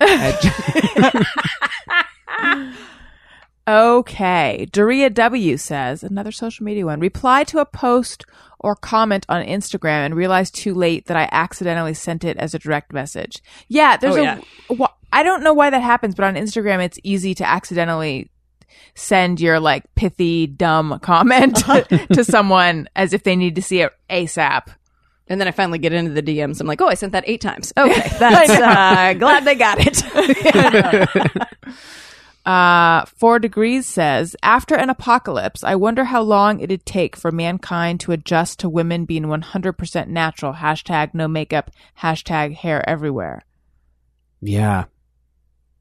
Okay. daria W says, another social media one. Reply to a post or comment on Instagram and realize too late that I accidentally sent it as a direct message. Yeah, there's Oh, a. yeah. wh- I don't know why that happens, but on Instagram it's easy to accidentally send your like pithy dumb comment to someone as if they need to see it ASAP. And then I finally get into the DMs. I'm like, oh, I sent that eight times. Okay, that's uh, glad they got it. Uh, Four Degrees says, after an apocalypse, I wonder how long it'd take for mankind to adjust to women being 100% natural. Hashtag no makeup. Hashtag hair everywhere. yeah.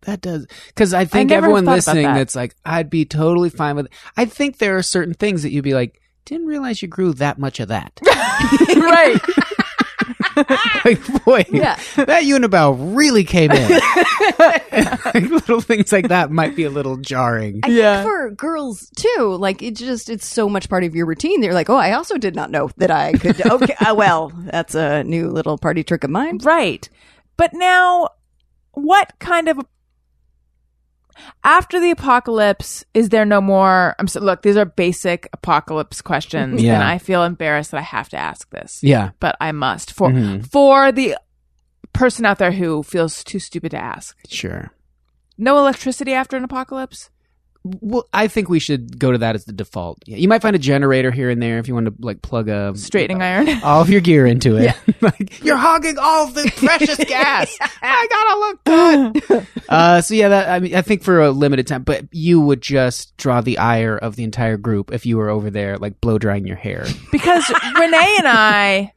That does. Because I think never everyone listening that. that's like, I'd be totally fine with I think there are certain things that you'd be like, didn't realize you grew that much of that. right. like, boy, Yeah. that unibrow really came in. like, little things like that might be a little jarring. I Yeah. think for girls too, like it just it's so much part of your routine. They're like, oh, I also did not know that I could. Okay, uh, well, that's a new little party trick of mine. Right. But now, what kind of. After the apocalypse, is there no more? I'm so, look. These are basic apocalypse questions, Yeah. and I feel embarrassed that I have to ask this. Yeah. but I must for Mhm. for the person out there who feels too stupid to ask. Sure. No electricity after an apocalypse? Well, I think we should go to that as the default. Yeah, you might find a generator here and there if you want to like plug a Straightening iron? all of your gear into it. like, you're hogging all of the precious gas. I gotta look good. uh, so yeah, that I mean, I think for a limited time, but you would just draw the ire of the entire group if you were over there like blow drying your hair. Because Renee and I,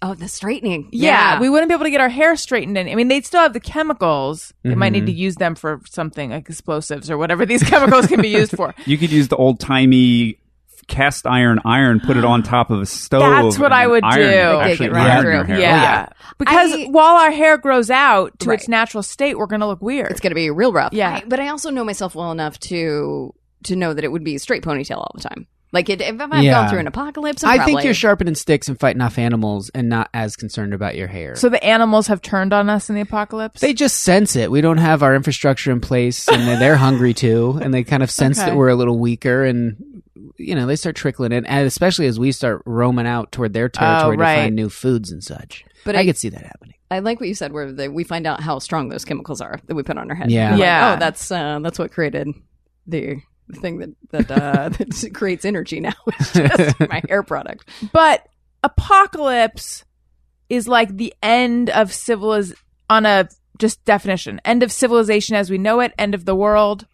Oh, the straightening. yeah, we wouldn't be able to get our hair straightened. In. I mean, they'd still have the chemicals. They might need mm-hmm. to use them for something like explosives or whatever these chemicals can be used for. You could use the old timey cast iron iron, put it on top of a stove. That's what I would do. Actually, it right iron through. your hair. Yeah. Oh, yeah. Because I- while our hair grows out to Right. its natural state, we're going to look weird. it's gonna be real rough. Yeah. I- but I also know myself well enough to to know that it would be a straight ponytail all the time. Like it, if I've Yeah. gone through an apocalypse, I'm I think you're sharpening sticks and fighting off animals and not as concerned about your hair. so the animals have turned on us in the apocalypse? They just sense it. We don't have our infrastructure in place, and then they're hungry too, and they kind of sense Okay. that we're a little weaker, and you know they start trickling in, and especially as we start roaming out toward their territory Oh, right. to find new foods and such. But I, I- could see that happening. I like what you said, where they, we find out how strong those chemicals are that we put on our head. Yeah. We're like, Yeah. oh, that's uh, that's what created the the thing that that, uh, that creates energy now. is just my hair product. But apocalypse is like the end of civiliz on a just definition. End of civilization as we know it, end of the world.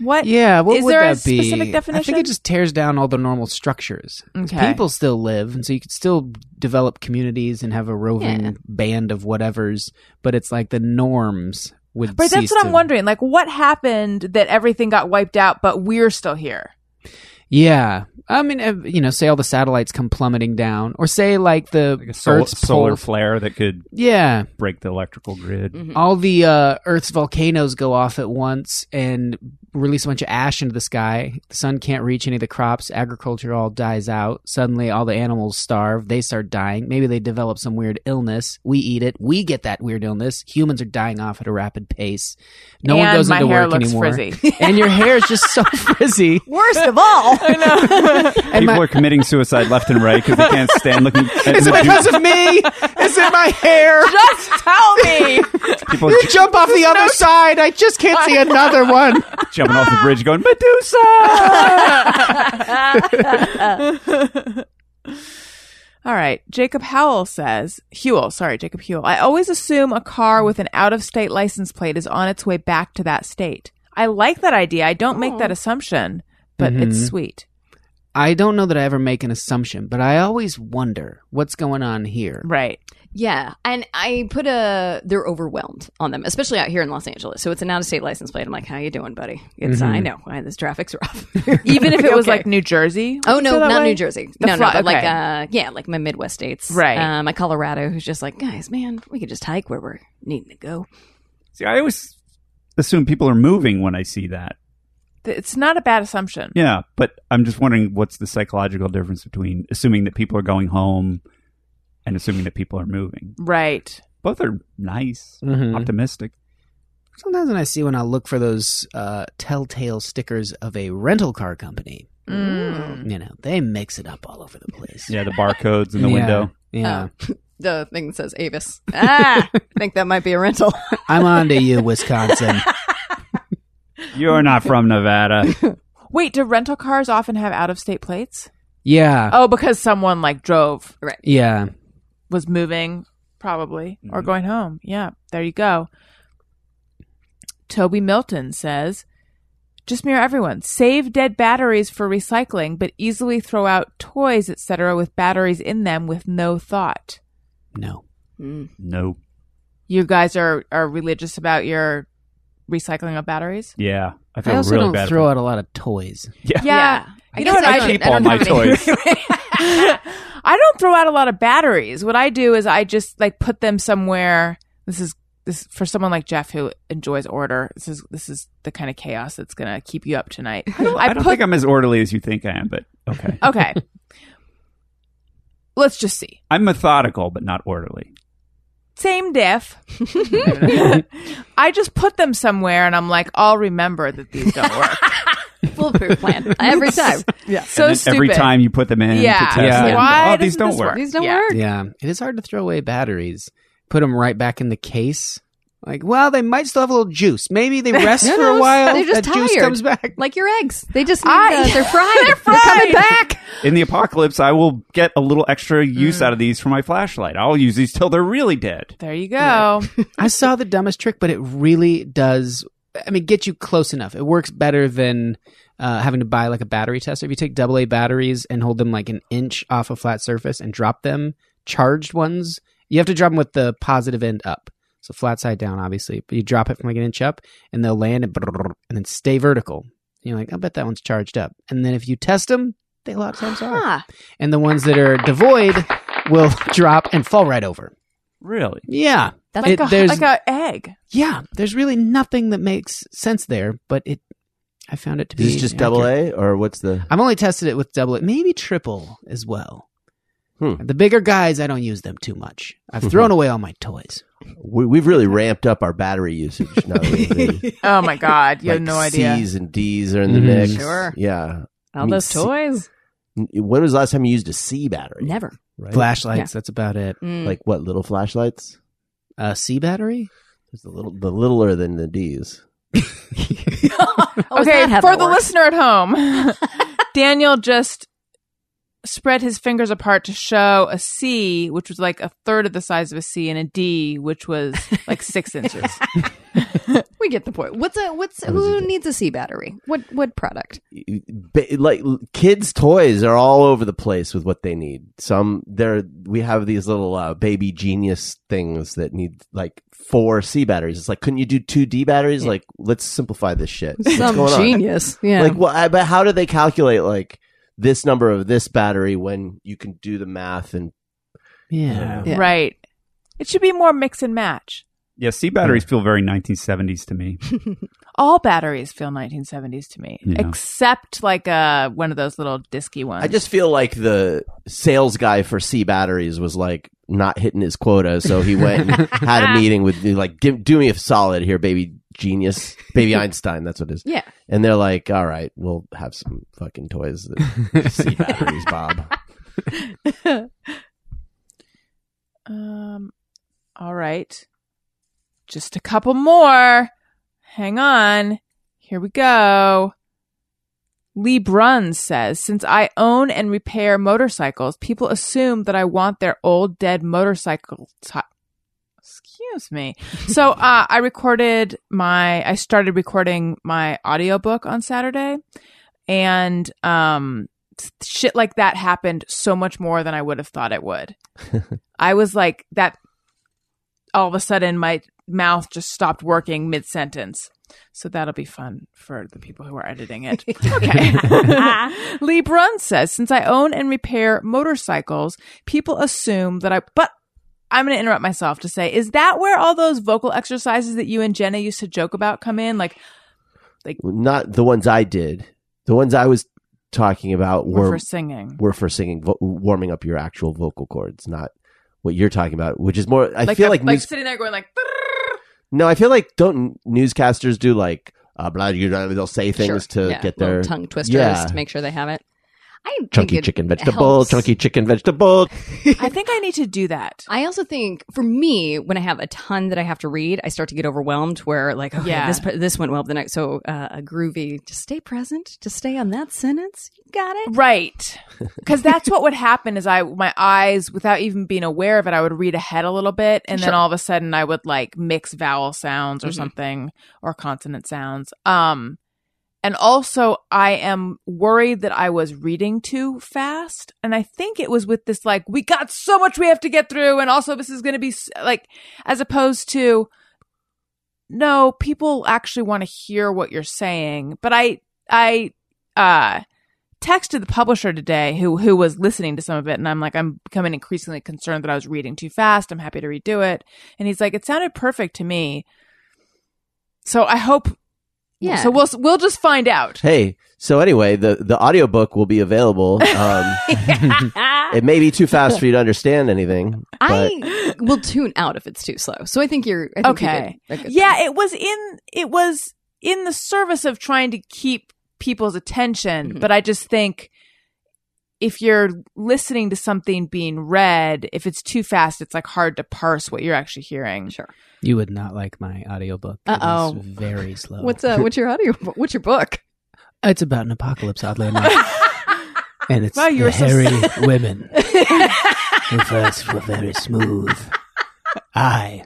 What? Yeah, what Is would there a that be? specific I think it just tears down all the normal structures. Okay. People still live, and so you could still develop communities and have a roving Yeah. band of whatevers. But it's like the norms would. But that's cease what I'm wondering. Like what happened that everything got wiped out but we're still here? Yeah, I mean, uh, you know, say all the satellites come plummeting down, or say like the Like a sol- Earth's solar pole- flare that could Yeah, break the electrical grid. Mm-hmm. all the uh, Earth's volcanoes go off at once and release a bunch of ash into the sky. The sun can't reach any of the crops. Agriculture all dies out. Suddenly, all the animals starve. They start dying. Maybe they develop some weird illness. We eat it. We get that weird illness. Humans are dying off at a rapid pace. No one goes my into hair work looks anymore. frizzy. and your hair is just so frizzy. Worst of all, And People my- are committing suicide left and right because they can't stand looking at is it because of me? Is it my hair? Just tell me. people You jump off the other side. I just can't see another one. Jumping off the bridge going, Medusa! All right. Jacob Howell says, Hewell, sorry, Jacob Hewell. I always assume a car with an out of state license plate is on its way back to that state. I like that idea. I don't make that assumption, but it's Mhm. sweet. I don't know that I ever make an assumption, but I always wonder what's going on here. Right. Yeah. And I put a they're overwhelmed on them, especially out here in Los Angeles. So it's an out of state license plate. I'm like, how you doing, buddy? It's I know why this traffic's rough. Even if it was Okay. like New Jersey. Oh no, you feel that not way? New Jersey. The no, fly- no, but like uh, yeah, like my Midwest states, Right. Uh, my Colorado, who's just like, guys, man, we could just hike where we're needing to go. See, I always assume people are moving when I see that. It's not a bad assumption. Yeah, but I'm just wondering what's the psychological difference between assuming that people are going home and assuming that people are moving. Right. Both are nice, Mhm. optimistic. Sometimes when I see when I look for those uh, telltale stickers of a rental car company, Mm. you know, they mix it up all over the place. Yeah, the barcodes in the Yeah. window. Yeah. The thing that says Avis. Ah, I think that might be a rental. I'm on to you, Wisconsin. You're not from Nevada. Wait, do rental cars often have out of state plates? Yeah. Oh, because someone like drove, Right. Yeah. Was moving, probably, or mm-hmm. going home. Yeah, there you go. Toby Milton says, just me or everyone. Save dead batteries for recycling, but easily throw out toys, etc., with batteries in them with no thought. No. Mm. no. You guys are, are religious about your recycling of batteries? Yeah, I I feel also really don't bad. throw for- out a lot of toys. Yeah. yeah. Yeah. I You know what I I don't- keep all my toys. I don't throw out a lot of batteries. What I do is I just like put them somewhere. This is this for someone like Jeff who enjoys order. This is this is the kind of chaos that's gonna keep you up tonight. I don't, I don't put think I'm as orderly as you think I am, but okay. okay. Let's just see. I'm methodical, but not orderly. Same diff. I just put them somewhere, and I'm like, I'll remember that these don't work. Foolproof plan every time. yeah, so and stupid. every time you put them in Yeah. to test Yeah. them, Why oh, these don't this work. work? These don't Yeah. work. Yeah. It is hard to throw away batteries. Put them right back in the case. Like, well, they might still have a little juice. Maybe they rest Who for a while. They're just that juice tired. comes back. Like your eggs. They just need, I- uh, they're fried. They're They're coming back. In the apocalypse, I will get a little extra Mm. use out of these for my flashlight. I'll use these till they're really dead. There you go. I saw the dumbest trick, but it really does. I mean, get you close enough. It works better than uh, having to buy like a battery tester. If you take AA batteries and hold them like an inch off a flat surface and drop them, charged ones, you have to drop them with the positive end up. So flat side down, obviously, but you drop it from like an inch up, and they'll land and, and then stay vertical. And you're like, I bet that one's charged up. And then if you test them, they a lot of times are. And the ones that are devoid will drop and fall right over. Really? Yeah, That's Like It- a there's- like a egg. yeah, there's really nothing that makes sense there, but it. I found it to be. Is this just double. A or what's the? I've only tested it with double A, maybe triple as well. Hmm. The bigger guys, I don't use them too much. I've thrown away all my toys. We, we've really ramped up our battery usage now. that Oh my god, you like have no idea. C's and D's are in the Mhm. mix. Sure. Yeah. I all mean, those C- toys. When was the last time you used a C battery? Never. Right? Flashlights, that's about it. Mm. Like what? Little flashlights? Uh, C battery? It's the little, the littler than the D's. Oh, okay, for the works? listener at home, Daniel just spread his fingers apart to show a C, which was like a third of the size of a C, and a D, which was like six inches. We get the point. What's a what's That was who needs a C battery? What what product? Like kids' toys are all over the place with what they need. Some there we have these little uh, baby genius things that need like four C batteries. It's like, couldn't you do two D batteries? Like, let's simplify this shit. What's Some going on? genius. Yeah. Like, what? I- But how do they calculate like this number of this battery when you can do the math and Yeah. Yeah. Right. It should be more mix and match. Yeah, C batteries feel very 1970s to me. All batteries feel 1970s to me, Yeah. except like uh, one of those little disky ones. I just feel like the sales guy for C batteries was like not hitting his quota, so he went and had a meeting with me. like, give, do me a solid here, baby genius, baby Einstein. That's what it is. yeah. And they're like, all right, we'll have some fucking toys that C batteries, Bob. Um, all right. Just a couple more. Hang on. Here we go. Lee Brunn says, since I own and repair motorcycles, people assume that I want their old dead motorcycle. T- Excuse me. So, uh, I recorded my, I started recording my audiobook on Saturday and, um, shit like that happened so much more than I would have thought it would. I was like that all of a sudden my mouth just stopped working mid sentence. So that'll be fun for the people who are editing it. Okay. Lee Brun says, since I own and repair motorcycles, people assume that I, but I'm going to interrupt myself to say, is that where all those vocal exercises that you and Jenna used to joke about come in? Like, like Not the ones I did. The ones I was talking about were were for singing. were for singing, vo- warming up your actual vocal cords, not what you're talking about. Which is more. I like feel a- like, news, sitting there going like, no. I feel like don't newscasters do like uh, blah, you know, they'll say things Sure. to Yeah, get little their tongue twisters Yeah. to make sure they have it. I think chunky it chicken vegetable, helps. chunky chicken vegetable. I think I need to do that. I also think for me, when I have a ton that I have to read, I start to get overwhelmed. Where like, okay, Yeah. this this went well the next. So uh, a groovy, just stay present, just stay on that sentence. You got it. Right. Because that's what would happen is I, my eyes, without even being aware of it, I would read ahead a little bit. And then all of a sudden I would like mix vowel sounds or Mhm. something or consonant sounds. Um, and also I am worried that I was reading too fast. And I think it was with this, like, we got so much we have to get through. And also this is going to be like, as opposed to, no, people actually want to hear what you're saying. But I, I, uh, texted the publisher today who who was listening to some of it and I'm like I'm becoming increasingly concerned that I was reading too fast. I'm happy to redo it. And he's like it sounded perfect to me. So I hope Yeah. So we'll we'll just find out. Hey, so anyway, the the audiobook will be available. Um, it may be too fast for you to understand anything. But I will tune out if it's too slow. So I think you're I think Okay. did a good Yeah, thing. it was in it was in the service of trying to keep people's attention, Mhm. but I just think if you're listening to something being read, if it's too fast, it's like hard to parse what you're actually hearing. sure. You would not like my audiobook. It is Uh-oh. very slow. What's uh what's your audio? What's your book? It's about an apocalypse, oddly enough. and it's Wow, you the were so hairy women who first were very smooth. I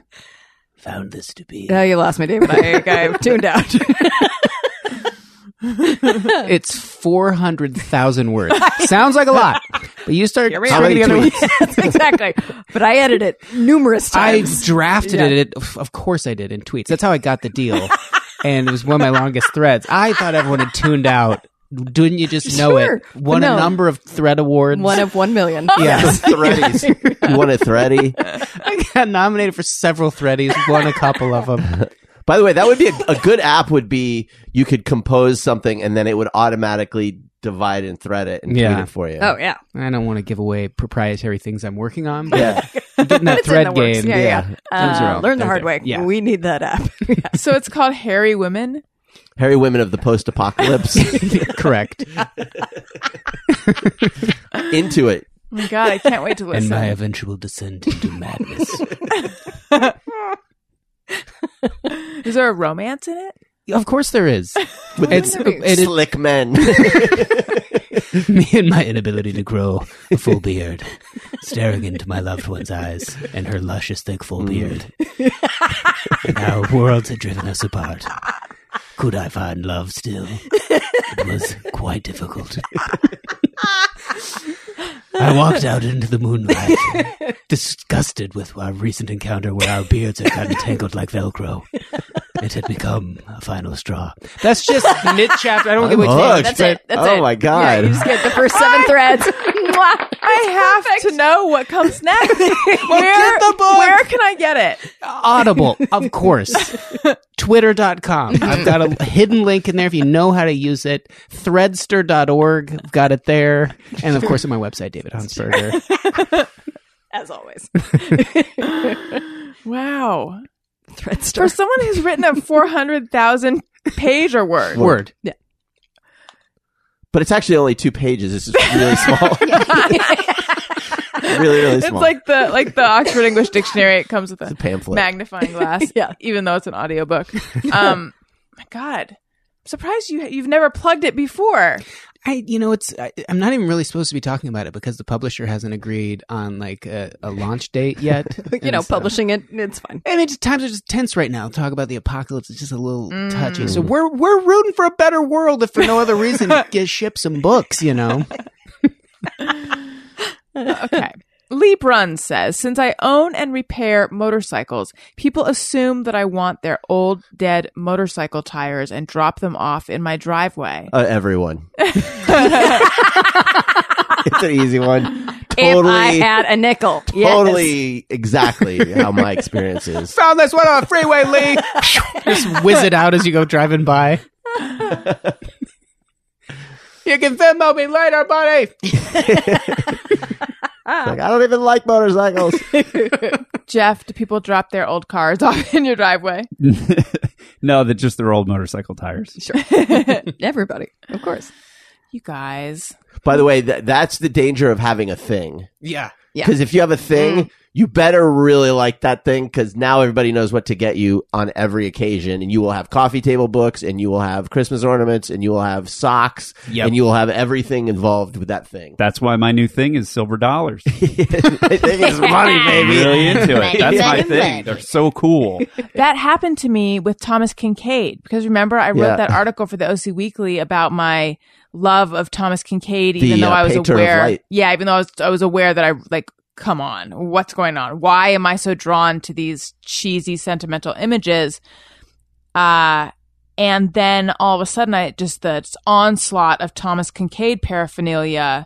found this to be. Oh, you lost me, David. I, I tuned out. It's 400,000 words. Sounds like a lot, but you start Here we stringing are. How many together- Yes, exactly. But I edited it numerous times. I times. drafted Yeah. it. Of course I did in tweets. That's how I got the deal. and it was one of my longest threads. I thought everyone had tuned out. Didn't you just know Sure, it? Won no. a number of thread awards. One of one million. Yes. Threadies. you want a thready? I got nominated for several threadies. Won a couple of them. By the way, that would be a, a good app. Would be you could compose something and then it would automatically divide and thread it and tweet it for you. Oh yeah. I don't want to give away proprietary things I'm working on. But yeah. getting that It's in thread the works. game. Yeah, yeah. Those are Uh, all- learn the they're hard there. way. Yeah. We need that app. So it's called Hairy Women. Hairy women of the post-apocalypse. Correct. Into it. Oh my god, I can't wait to listen. and listen. my eventual descent into madness. Is there a romance in it? of course there is. It's it is Slick men. me and my inability to grow a full beard, staring into my loved one's eyes and her luscious, thick, full mm. beard. and how worlds had driven us apart. Could I find love still? It was quite difficult. I walked out into the moonlight, disgusted with our recent encounter where our beards had gotten tangled like Velcro. It had become a final straw. That's just mid chapter. I don't give a oh, hooked. That's it. That's oh it. my Yeah, god. you just get the first seven threads. I have to know what comes next. Where, Get the book. where can I get it? Audible, of course. Twitter.com. I've got a hidden link in there if you know how to use it. Threadster.org. I've got it there. And of course, on my website, David Huntsberger. As always. Wow. Threadster. For someone who's written a 400,000 page or word. Word. But it's actually only two pages. It's just really small. really, really small. It's like the like the Oxford English Dictionary. It comes with a a pamphlet. magnifying glass. Yeah. Even though it's an audiobook. Um my God. I'm surprised you you've never plugged it before. I, you know, it's, I, I'm not even really supposed to be talking about it because the publisher hasn't agreed on like a, a launch date yet. you know, so- publishing it, it's fine. I mean, times are just tense right now. Talk about the apocalypse; it's just a little Mm. touchy. So we're we're rooting for a better world, if for no other reason, get ship some books. You know, Okay. Lee Brunn says, since I own and repair motorcycles, people assume that I want their old, dead motorcycle tires and drop them off in my driveway. Uh, everyone. it's an easy one. totally, if I had a nickel. Yes. totally, exactly how my experience is. Found this one on the freeway, Lee. Just whiz it out as you go driving by. you can Venmo me later, buddy. Ah. Like, I don't even like motorcycles. Jeff, do people drop their old cars off in your driveway? no, that just their old motorcycle tires. Sure. Everybody, of course. You guys. By the way, th- that's the danger of having a thing. Yeah. Yeah. Because if you have a thing, mm. You better really like that thing because now everybody knows what to get you on every occasion. And you will have coffee table books and you will have Christmas ornaments and you will have socks Yep. and you will have everything involved with that thing. That's why my new thing is silver dollars. I think it's money, baby. really into it. That's my thing. They're so cool. That happened to me with Thomas Kinkade because remember I wrote Yeah. that article for the OC Weekly about my love of Thomas Kinkade, even The, though uh, I was painter of aware. light. Yeah, even though I was I was aware that I like, come on, what's going on? Why am I so drawn to these cheesy sentimental images? Uh and then all of a sudden, I just the onslaught of Thomas Kinkade paraphernalia.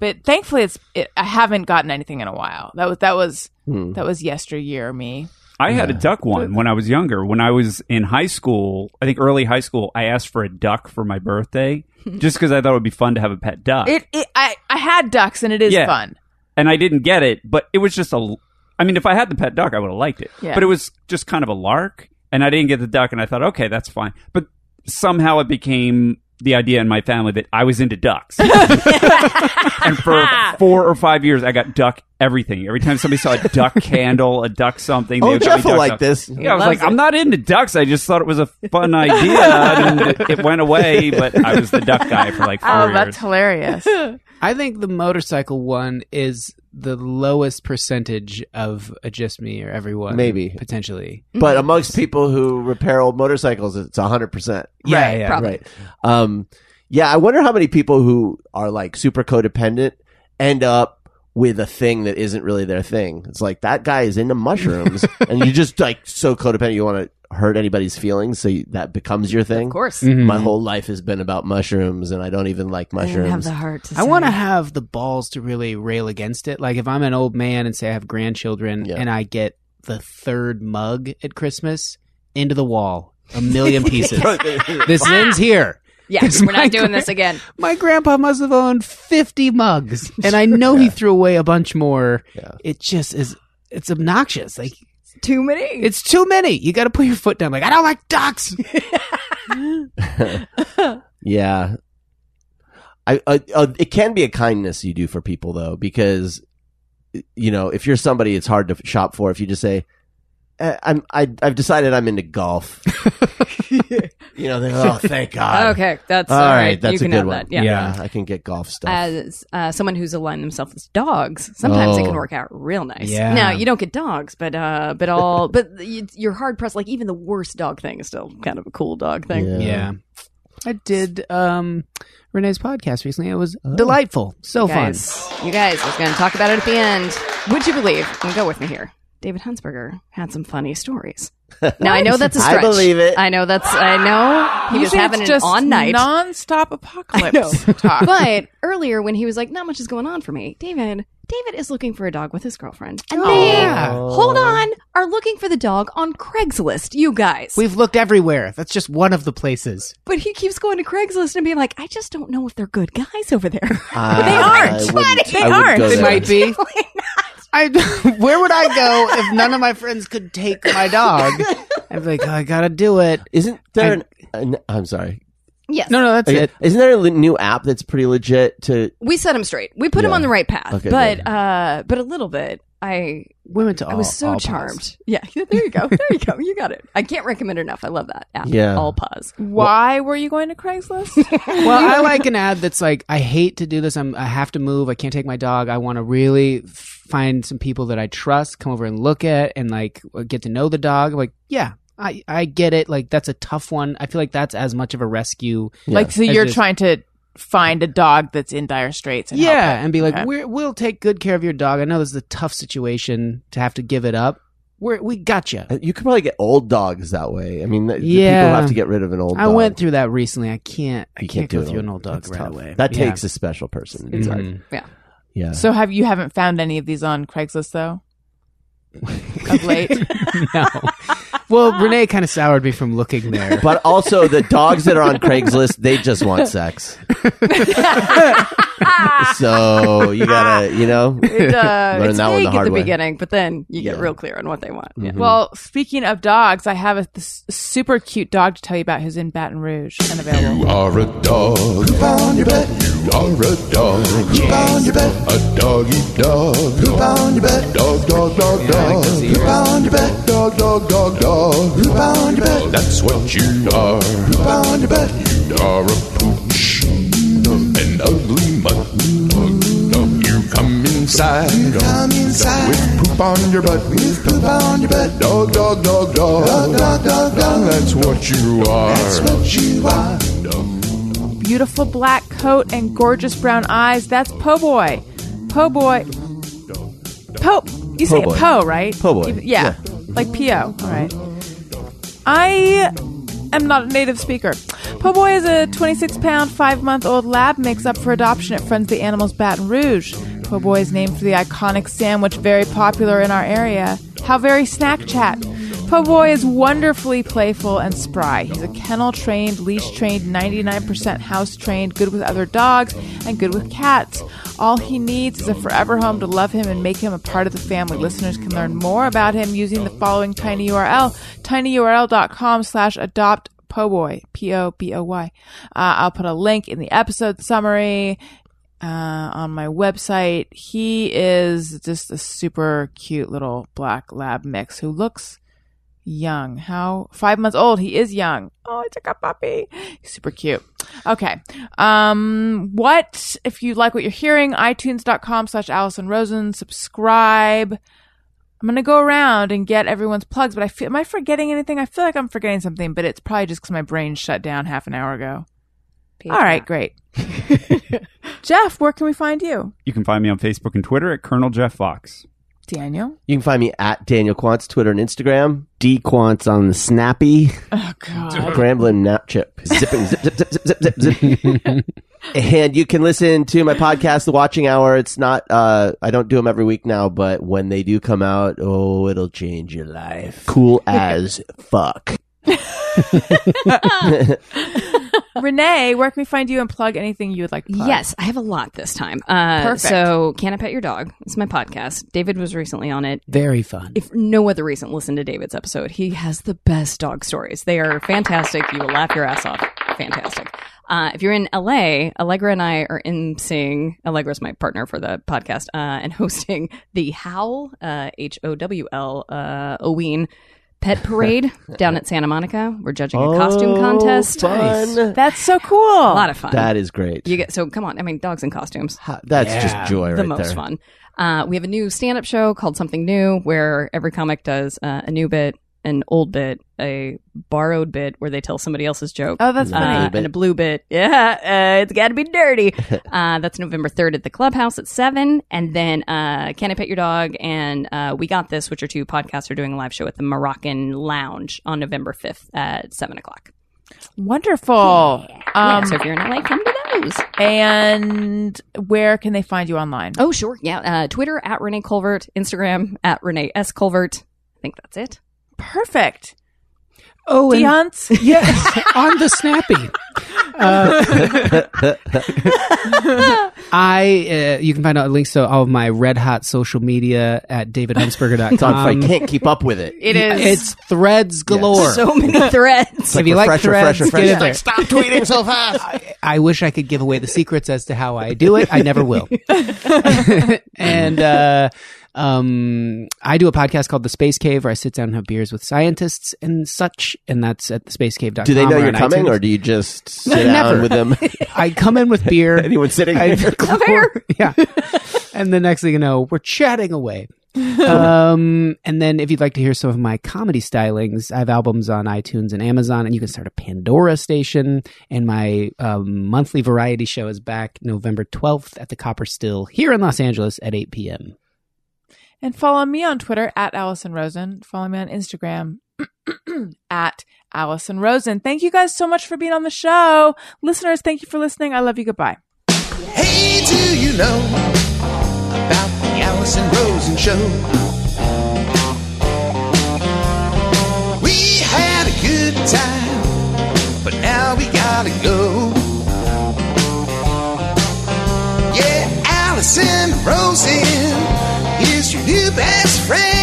But thankfully, it's it, I haven't gotten anything in a while. That was that was Hmm. that was yesteryear me. I had a duck one when I was younger. When I was in high school, I think early high school, I asked for a duck for my birthday just because I thought it would be fun to have a pet duck. It, it I I had ducks and it is Yeah. fun. And I didn't get it, but it was just a. I mean, if I had the pet duck, I would have liked it. Yeah. But it was just kind of a lark, and I didn't get the duck, and I thought, okay, that's fine. But somehow it became the idea in my family that I was into ducks, and for four or five years, I got duck everything. Every time somebody saw a duck candle, a duck something, oh, they Oh, would Jeff will duck like duck. this. Yeah, I was Loves like, I'm not into ducks. I just thought it was a fun idea, and it, it went away. But I was the duck guy for like oh, four Oh, years. that's hilarious. I think the motorcycle one is the lowest percentage of a just me or everyone. Maybe. Potentially. But amongst people who repair old motorcycles, it's hundred percent. Yeah, Right, yeah. probably. Right. Um, yeah, I wonder how many people who are like super codependent end up with a thing that isn't really their thing. It's like that guy is into mushrooms, and you just like so codependent you want to hurt anybody's feelings, so you, that becomes your thing. Of course. Mhm. My whole life has been about mushrooms, and I don't even like I didn't have mushrooms. the heart to I want to say. have the balls to really rail against it. Like if I'm an old man and say I have grandchildren Yeah. and I get the third mug at Christmas into the wall, a million pieces. this ends here. Yeah, It's we're my not doing gra- this again. My grandpa must have owned 50 mugs, and I know he threw away a bunch more. Yeah. It just is. It's obnoxious. Like Too many. it's too many. You got to put your foot down. Like I don't like ducks. Yeah. I, I, uh, it can be a kindness you do for people though, because you know if you're somebody it's hard to shop for. If you just say, eh, "I'm," I, I've decided I'm into golf. you know, they go, oh, thank God. okay, that's all right, that's you a can good have one. that. Yeah. Yeah. I can get golf stuff. As uh, someone who's aligned themselves with dogs, sometimes it Oh. can work out real nice. Yeah. Now you don't get dogs, but uh, but all, but you- you're hard pressed. Like even the worst dog thing is still kind of a cool dog thing. Yeah. Yeah. I did um Renee's podcast recently. It was delightful. So you fun. guys, you guys, I was going to talk about it at the end. Would you believe? And go with me here. David Huntsberger had some funny stories. Now I know that's a stretch. I believe it. I know that's. I know he was having it's an just on night. non-stop apocalypse talk. but earlier when he was like, "Not much is going on for me," David. David is looking for a dog with his girlfriend, and Oh, they yeah. hold on are looking for the dog on Craigslist. You guys, We've looked everywhere. That's just one of the places. but he keeps going to Craigslist and being like, "I just don't know if they're good guys over there." Ah, I- they aren't. I wouldn't- They I aren't. They might be. Definitely not. I where would I go if none of my friends could take my dog? I'd be like, oh, I gotta do it. Isn't there? An, an, I'm sorry. Yes. No, no, that's Okay, it. Isn't there a li- new app that's pretty legit to? we set him straight. We put him Yeah. on the right path. Okay, but uh, but a little bit. I We went to all. I was so all charmed. pause. Yeah, there you go. There you go. You got it. I can't recommend enough. I love that app. Yeah. All pause. Why were you going to Craigslist? Well, I like an ad that's like, I hate to do this. I'm, I have to move. I can't take my dog. I want to really find some people that I trust, come over and look at, and like get to know the dog. I'm like, yeah, I I get it. Like that's a tough one. I feel like that's as much of a rescue. Like, so you're just- trying to find a dog that's in dire straits. And yeah, it. and be like, Okay. We're, we'll take good care of your dog. I know this is a tough situation to have to give it up. We're, we got you. You could probably get old dogs that way. I mean, th- Yeah. people have to get rid of an old. Dog I dog. went through that recently. I can't. I You can't, do go it through an old dog that's right tough. away. That Yeah. takes a special person. It's hard. Mhm. Yeah. So have you haven't found any of these on Craigslist though? of late. no. Well, Renee kind of soured me from looking there. But also the dogs that are on Craigslist, they just want sex. so you gotta, you know, It, uh, Learn it's that one the vague at hard the way. beginning, but then you get Yeah. real clear on what they want. Yeah. Well, speaking of dogs, I have a this super cute dog to tell you about who's in Baton Rouge and available. You are a dog. Poop on your butt. You are a dog. Poop on your butt. A doggy dog. Poop on your butt. Dog, dog, dog, dog. Poop on your butt. Dog, dog, dog, dog. Poop on your butt. That's what you are. Poop on your butt. You are a pooch. An ugly mutt. You come inside. Come inside. With poop on your butt. With poop on your butt. Dog, dog, dog, dog. Dog, dog, dog, dog. That's what you are. That's what you are. Beautiful black coat and gorgeous brown eyes. That's Po Boy. Po Boy. Po. You say Po' Po, right? Po' boy. You- Yeah. Like P.O. All right. I am not a native speaker. Po Boy is a 26 pound, 5 month old lab mix up for adoption at Friends of the Animals Baton Rouge. Po Boy is named for the iconic sandwich very popular in our area. How very snack chat. Po Boy is wonderfully playful and spry. He's a kennel trained, leash trained, 99% house trained, good with other dogs, and good with cats. All he needs is a forever home to love him and make him a part of the family. Listeners can learn more about him using the following tiny URL, tinyurl.com slash adopt Poboy, P-O-B-O-Y. Uh, I'll put a link in the episode summary uh, on my website. He is just a super cute little black lab mix who looks young. How five months old? He is young. Oh, I took a puppy. He's super cute. Okay. Um, what if you like what you're hearing? iTunes.com slash Alison Rosen. Subscribe. I'm gonna go around and get everyone's plugs, but I feel am I forgetting anything? I feel like I'm forgetting something, but it's probably just because my brain shut down half an hour ago. All right, great. Jeff, where can we find you? You can find me on Facebook and Twitter at Colonel Jeff Fox. Daniel. You can find me at Daniel Quantz, Twitter and Instagram. D Quantz on the Snappy. Oh God. Grambling nap chip. Zipping, zip, zip, zip, zip, zip, zip, zip. and you can listen to my podcast, The Watching Hour. It's not, uh, I don't do them every week now, but when they do come out, oh, it'll change your life. Cool as fuck. Renee, where can we find you and plug anything you would like to plug? Yes, I have a lot this time. Uh, Perfect. So, Can I Pet Your Dog? It's my podcast. David was recently on it. Very fun. If no other reason, listen to David's episode. He has the best dog stories. They are fantastic. You will laugh your ass off. Fantastic. Uh, if you're in LA, Allegra and I are in seeing Allegra's my partner for the podcast uh, and hosting the Howl uh, H O W L uh, Oween Pet Parade down at Santa Monica. We're judging a costume Oh, contest. Fun. That's so cool. A lot of fun. That is great. you get so come on. I mean, dogs in costumes Ha- That's Yeah. just joy the most there. fun. Uh, we have a new stand-up show called Something New, where every comic does uh, a new bit, an old bit, a borrowed bit, where they tell somebody else's joke. Oh, that's uh, funny. bit. and a blue bit. Yeah, uh, it's got to be dirty. uh, that's November 3rd at the Clubhouse at 7. And then uh, Can I Pet Your Dog and uh, We Got This, which are two podcasts, are doing a live show at the Moroccan Lounge on November 5th at 7 o'clock. Wonderful. yeah, Um, so if you're in LA, come to those. and where can they find you online? Oh, sure. Yeah. Uh, Twitter at Renee Colvert, Instagram at Renee S. Colvert. I think that's it. Perfect. Oh, D and yes, on the snappy. Uh, I uh, you can find out links to all of my red hot social media at davidhuntsberger.com. It's on fire. Can't keep up with it. It is. It's threads galore. So many threads. if you like refresher, threads, refresher, get in refresher. there. Stop tweeting so fast. I wish I could give away the secrets as to how I do it. I never will. and uh, um, I do a podcast called The Space Cave where I sit down and have beers with scientists and such, and that's at thespacecave.com. Do they know you're coming, iTunes. or do you just sit down with them? I come in with beer. Anyone sitting I- here? Come here. yeah. And the next thing you know, we're chatting away. um, and then if you'd like to hear some of my comedy stylings, I have albums on iTunes and Amazon, and you can start a Pandora station. And my um, monthly variety show is back November 12th at the Copper Still here in Los Angeles at 8 p.m. And follow me on Twitter at Alison Rosen. Follow me on Instagram at Alison Rosen. Thank you guys so much for being on the show. Listeners, thank you for listening. I love you. Goodbye. Hey, do you know about the Alison Rosen show? We had a good time, but now we gotta go. Yeah, Alison Rosen best friend.